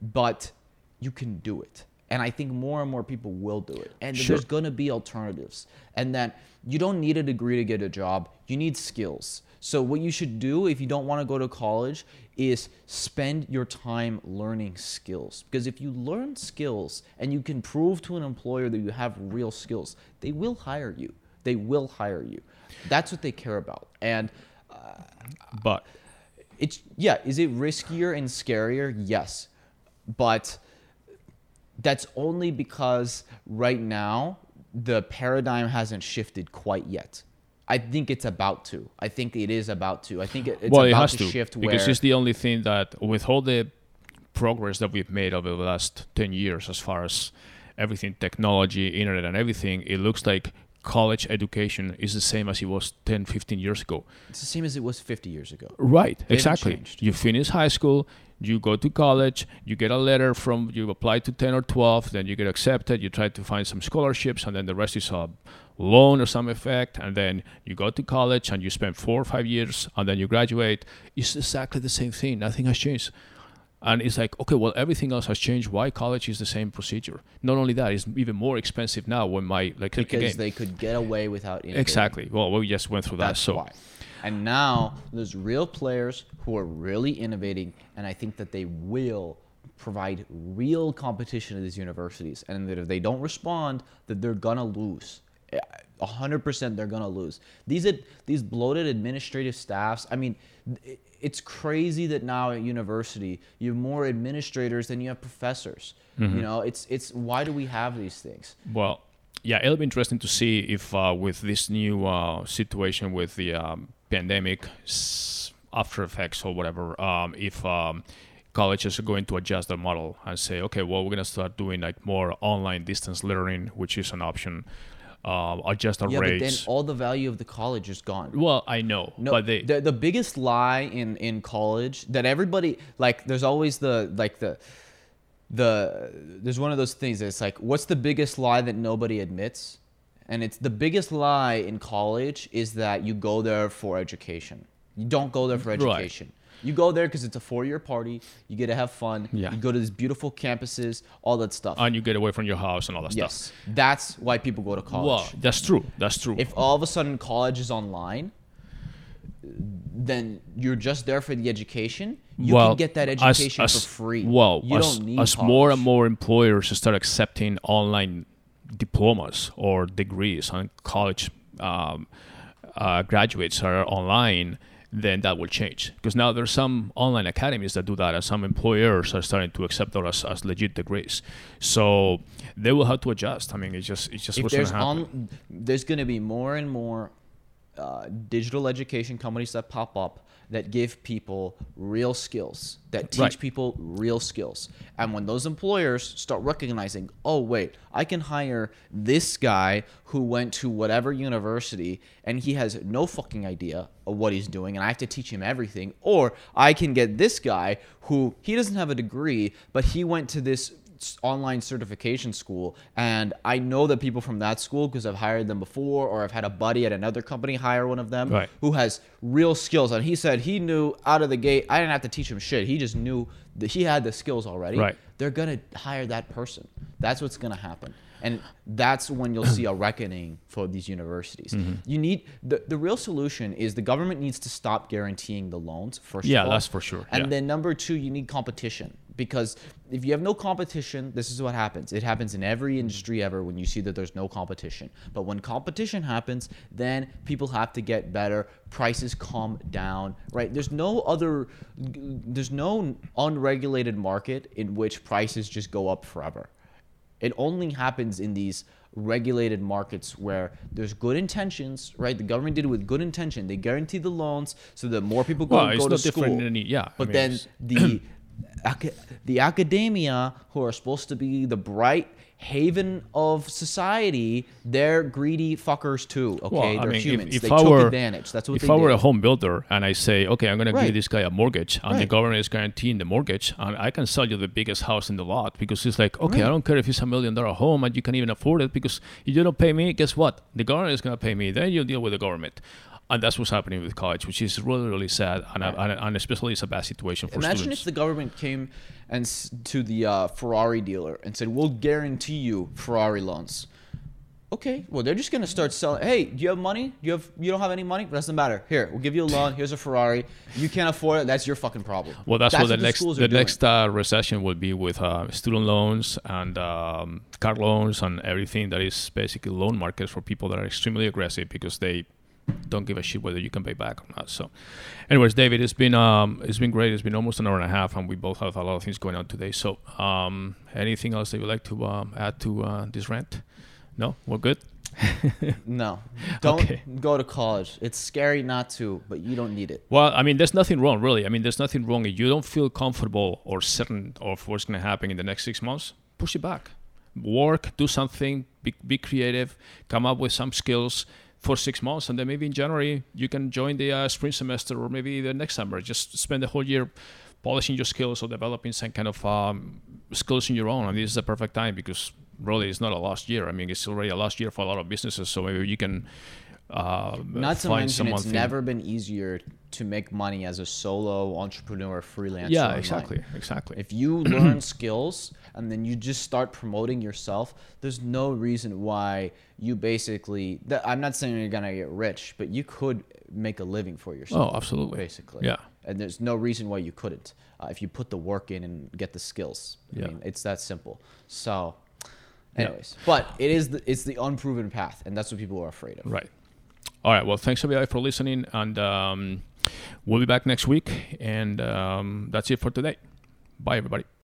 But you can do it. And I think more and more people will do it. And Sure. there's going to be alternatives. And that you don't need a degree to get a job, you need skills. So, what you should do if you don't want to go to college is spend your time learning skills. Because if you learn skills and you can prove to an employer that you have real skills, they will hire you. They will hire you. That's what they care about. And uh, but it's yeah is it riskier and scarier yes but that's only because right now the paradigm hasn't shifted quite yet i think it's about to i think it is about to i think it, it's well, about it has to, to, shift because where it's the only thing that, with all the progress that we've made over the last 10 years, as far as everything technology, internet, and everything, it looks like college education is the same as it was 10, 15 years ago. it's the same as it was 50 years ago Right, They exactly. You finish high school, you go to college, you get a letter from, you apply to 10 or 12, then you get accepted, you try to find some scholarships, and then the rest is a loan or some effect, and then you go to college and you spend four or five years, and then you graduate. It's exactly the same thing, nothing has changed. And it's like, okay, well, everything else has changed. Why college is the same procedure? Not only that, it's even more expensive now when my, like, because again, they could get away without innovating. exactly. Well, we just went through that. So, why. And now there's real players who are really innovating, and I think that they will provide real competition to these universities, and that if they don't respond, that they're gonna lose. A hundred percent, they're gonna lose. These these bloated administrative staffs. I mean, it's crazy that now at university you have more administrators than you have professors. Mm-hmm. You know, it's it's why do we have these things? Well, yeah, it'll be interesting to see if uh, with this new uh, situation with the um, pandemic, after effects or whatever, um, if um, colleges are going to adjust their model and say, okay, well, we're gonna start doing like more online distance learning, which is an option. Um, adjust our Yeah, but then all the value of the college is gone. well, I know, No, but they the, the biggest lie in in college that everybody like there's always the like the the there's one of those things that's like what's the biggest lie that nobody admits and it's the biggest lie in college is that you go there for education you don't go there for Right. You go there because it's a four-year party you get to have fun Yeah. you go to these beautiful campuses all that stuff and you get away from your house and all that yes stuff. Yes, that's why people go to college Well, that's true. That's true. if all of a sudden college is online, then you're just there for the education. You can get that as- education as- for free. Well, you as, don't need as college. more and more employers start accepting online diplomas or degrees and college um, uh, graduates are online, then that will change. Because now there's some online academies that do that, and some employers are starting to accept those as, as legit degrees. So they will have to adjust. I mean, it's just it's just if what's going there's to happen. on, there's going to be more and more uh, digital education companies that pop up that give people real skills, that teach Right. people real skills. And when those employers start recognizing, oh, wait, I can hire this guy who went to whatever university and he has no fucking idea of what he's doing and I have to teach him everything. Or I can get this guy who he doesn't have a degree, but he went to this online certification school, and I know the people from that school because I've hired them before, or I've had a buddy at another company hire one of them Right. who has real skills. And he said he knew out of the gate. I didn't have to teach him shit. He just knew that he had the skills already. Right. They're gonna hire that person. That's what's gonna happen. And that's when you'll see a reckoning for these universities. Mm-hmm. You need the, the real solution is the government needs to stop guaranteeing the loans first. Yeah, of all. that's for sure. And Yeah. then number two, you need competition because if you have no competition, this is what happens. It happens in every industry ever when you see that there's no competition. But when competition happens, then people have to get better. Prices calm down, right? There's no other, there's no unregulated market in which prices just go up forever. It only happens in these regulated markets where there's good intentions, right? The government did it with good intention. They guarantee the loans so that more people go, Well, go it's to not school. any- yeah, I But mean, then the the academia, who are supposed to be the bright haven of society, they're greedy fuckers too. Okay, Well, I they're mean, humans. if they I took were- advantage. That's what if I were a home builder and I say, okay, I'm going to give this guy a mortgage, and the government is guaranteeing the mortgage, and I can sell you the biggest house in the lot because it's like, okay, I don't care if it's a million dollar home and you can even afford it because if you don't pay me, guess what? The government is going to pay me. Then you deal with the government. And that's what's happening with college, which is really, really sad, and, and, and especially it's a bad situation for Imagine students. if the government came and to the uh, Ferrari dealer and said, "We'll guarantee you Ferrari loans." Okay, well they're just gonna start selling. Hey, do you have money? Do You have you don't have any money? Doesn't matter. Here, we'll give you a loan. Here's a Ferrari. You can't afford it. That's your fucking problem. Well, that's, what the next schools the next uh, recession will be with uh, student loans and um, car loans and everything that is basically loan markets for people that are extremely aggressive because they don't give a shit whether you can pay back or not. So, anyways, David, it's been um, it's been great. It's been almost an hour and a half, and we both have a lot of things going on today. So, um, anything else that you'd like to um, add to uh, this rant? No, we're good. No, don't Okay. go to college. It's scary not to, but you don't need it. Well, I mean, there's nothing wrong, really. I mean, there's nothing wrong if you don't feel comfortable or certain of what's going to happen in the next six months. Push it back, work, do something, be, be creative, come up with some skills for six months, and then maybe in January you can join the uh, spring semester or maybe the next summer. Just spend the whole year polishing your skills or developing some kind of um, skills in your own. And this is a perfect time because really it's not a last year. I mean, it's already a last year for a lot of businesses. So maybe you can. Uh, Not to mention, it's thing- never been easier to make money as a solo entrepreneur freelancer. Yeah, online. exactly, exactly. If you learn skills and then you just start promoting yourself, there's no reason why you basically. I'm not saying you're gonna get rich, but you could make a living for yourself. Oh, absolutely. Basically. Yeah. And there's no reason why you couldn't uh, if you put the work in and get the skills. I Yeah. mean, it's that simple. So, Yeah. anyways, but it is the, it's the unproven path, and that's what people are afraid of. Right. All right. Well, thanks everybody for listening, and um, we'll be back next week. And um, that's it for today. Bye, everybody.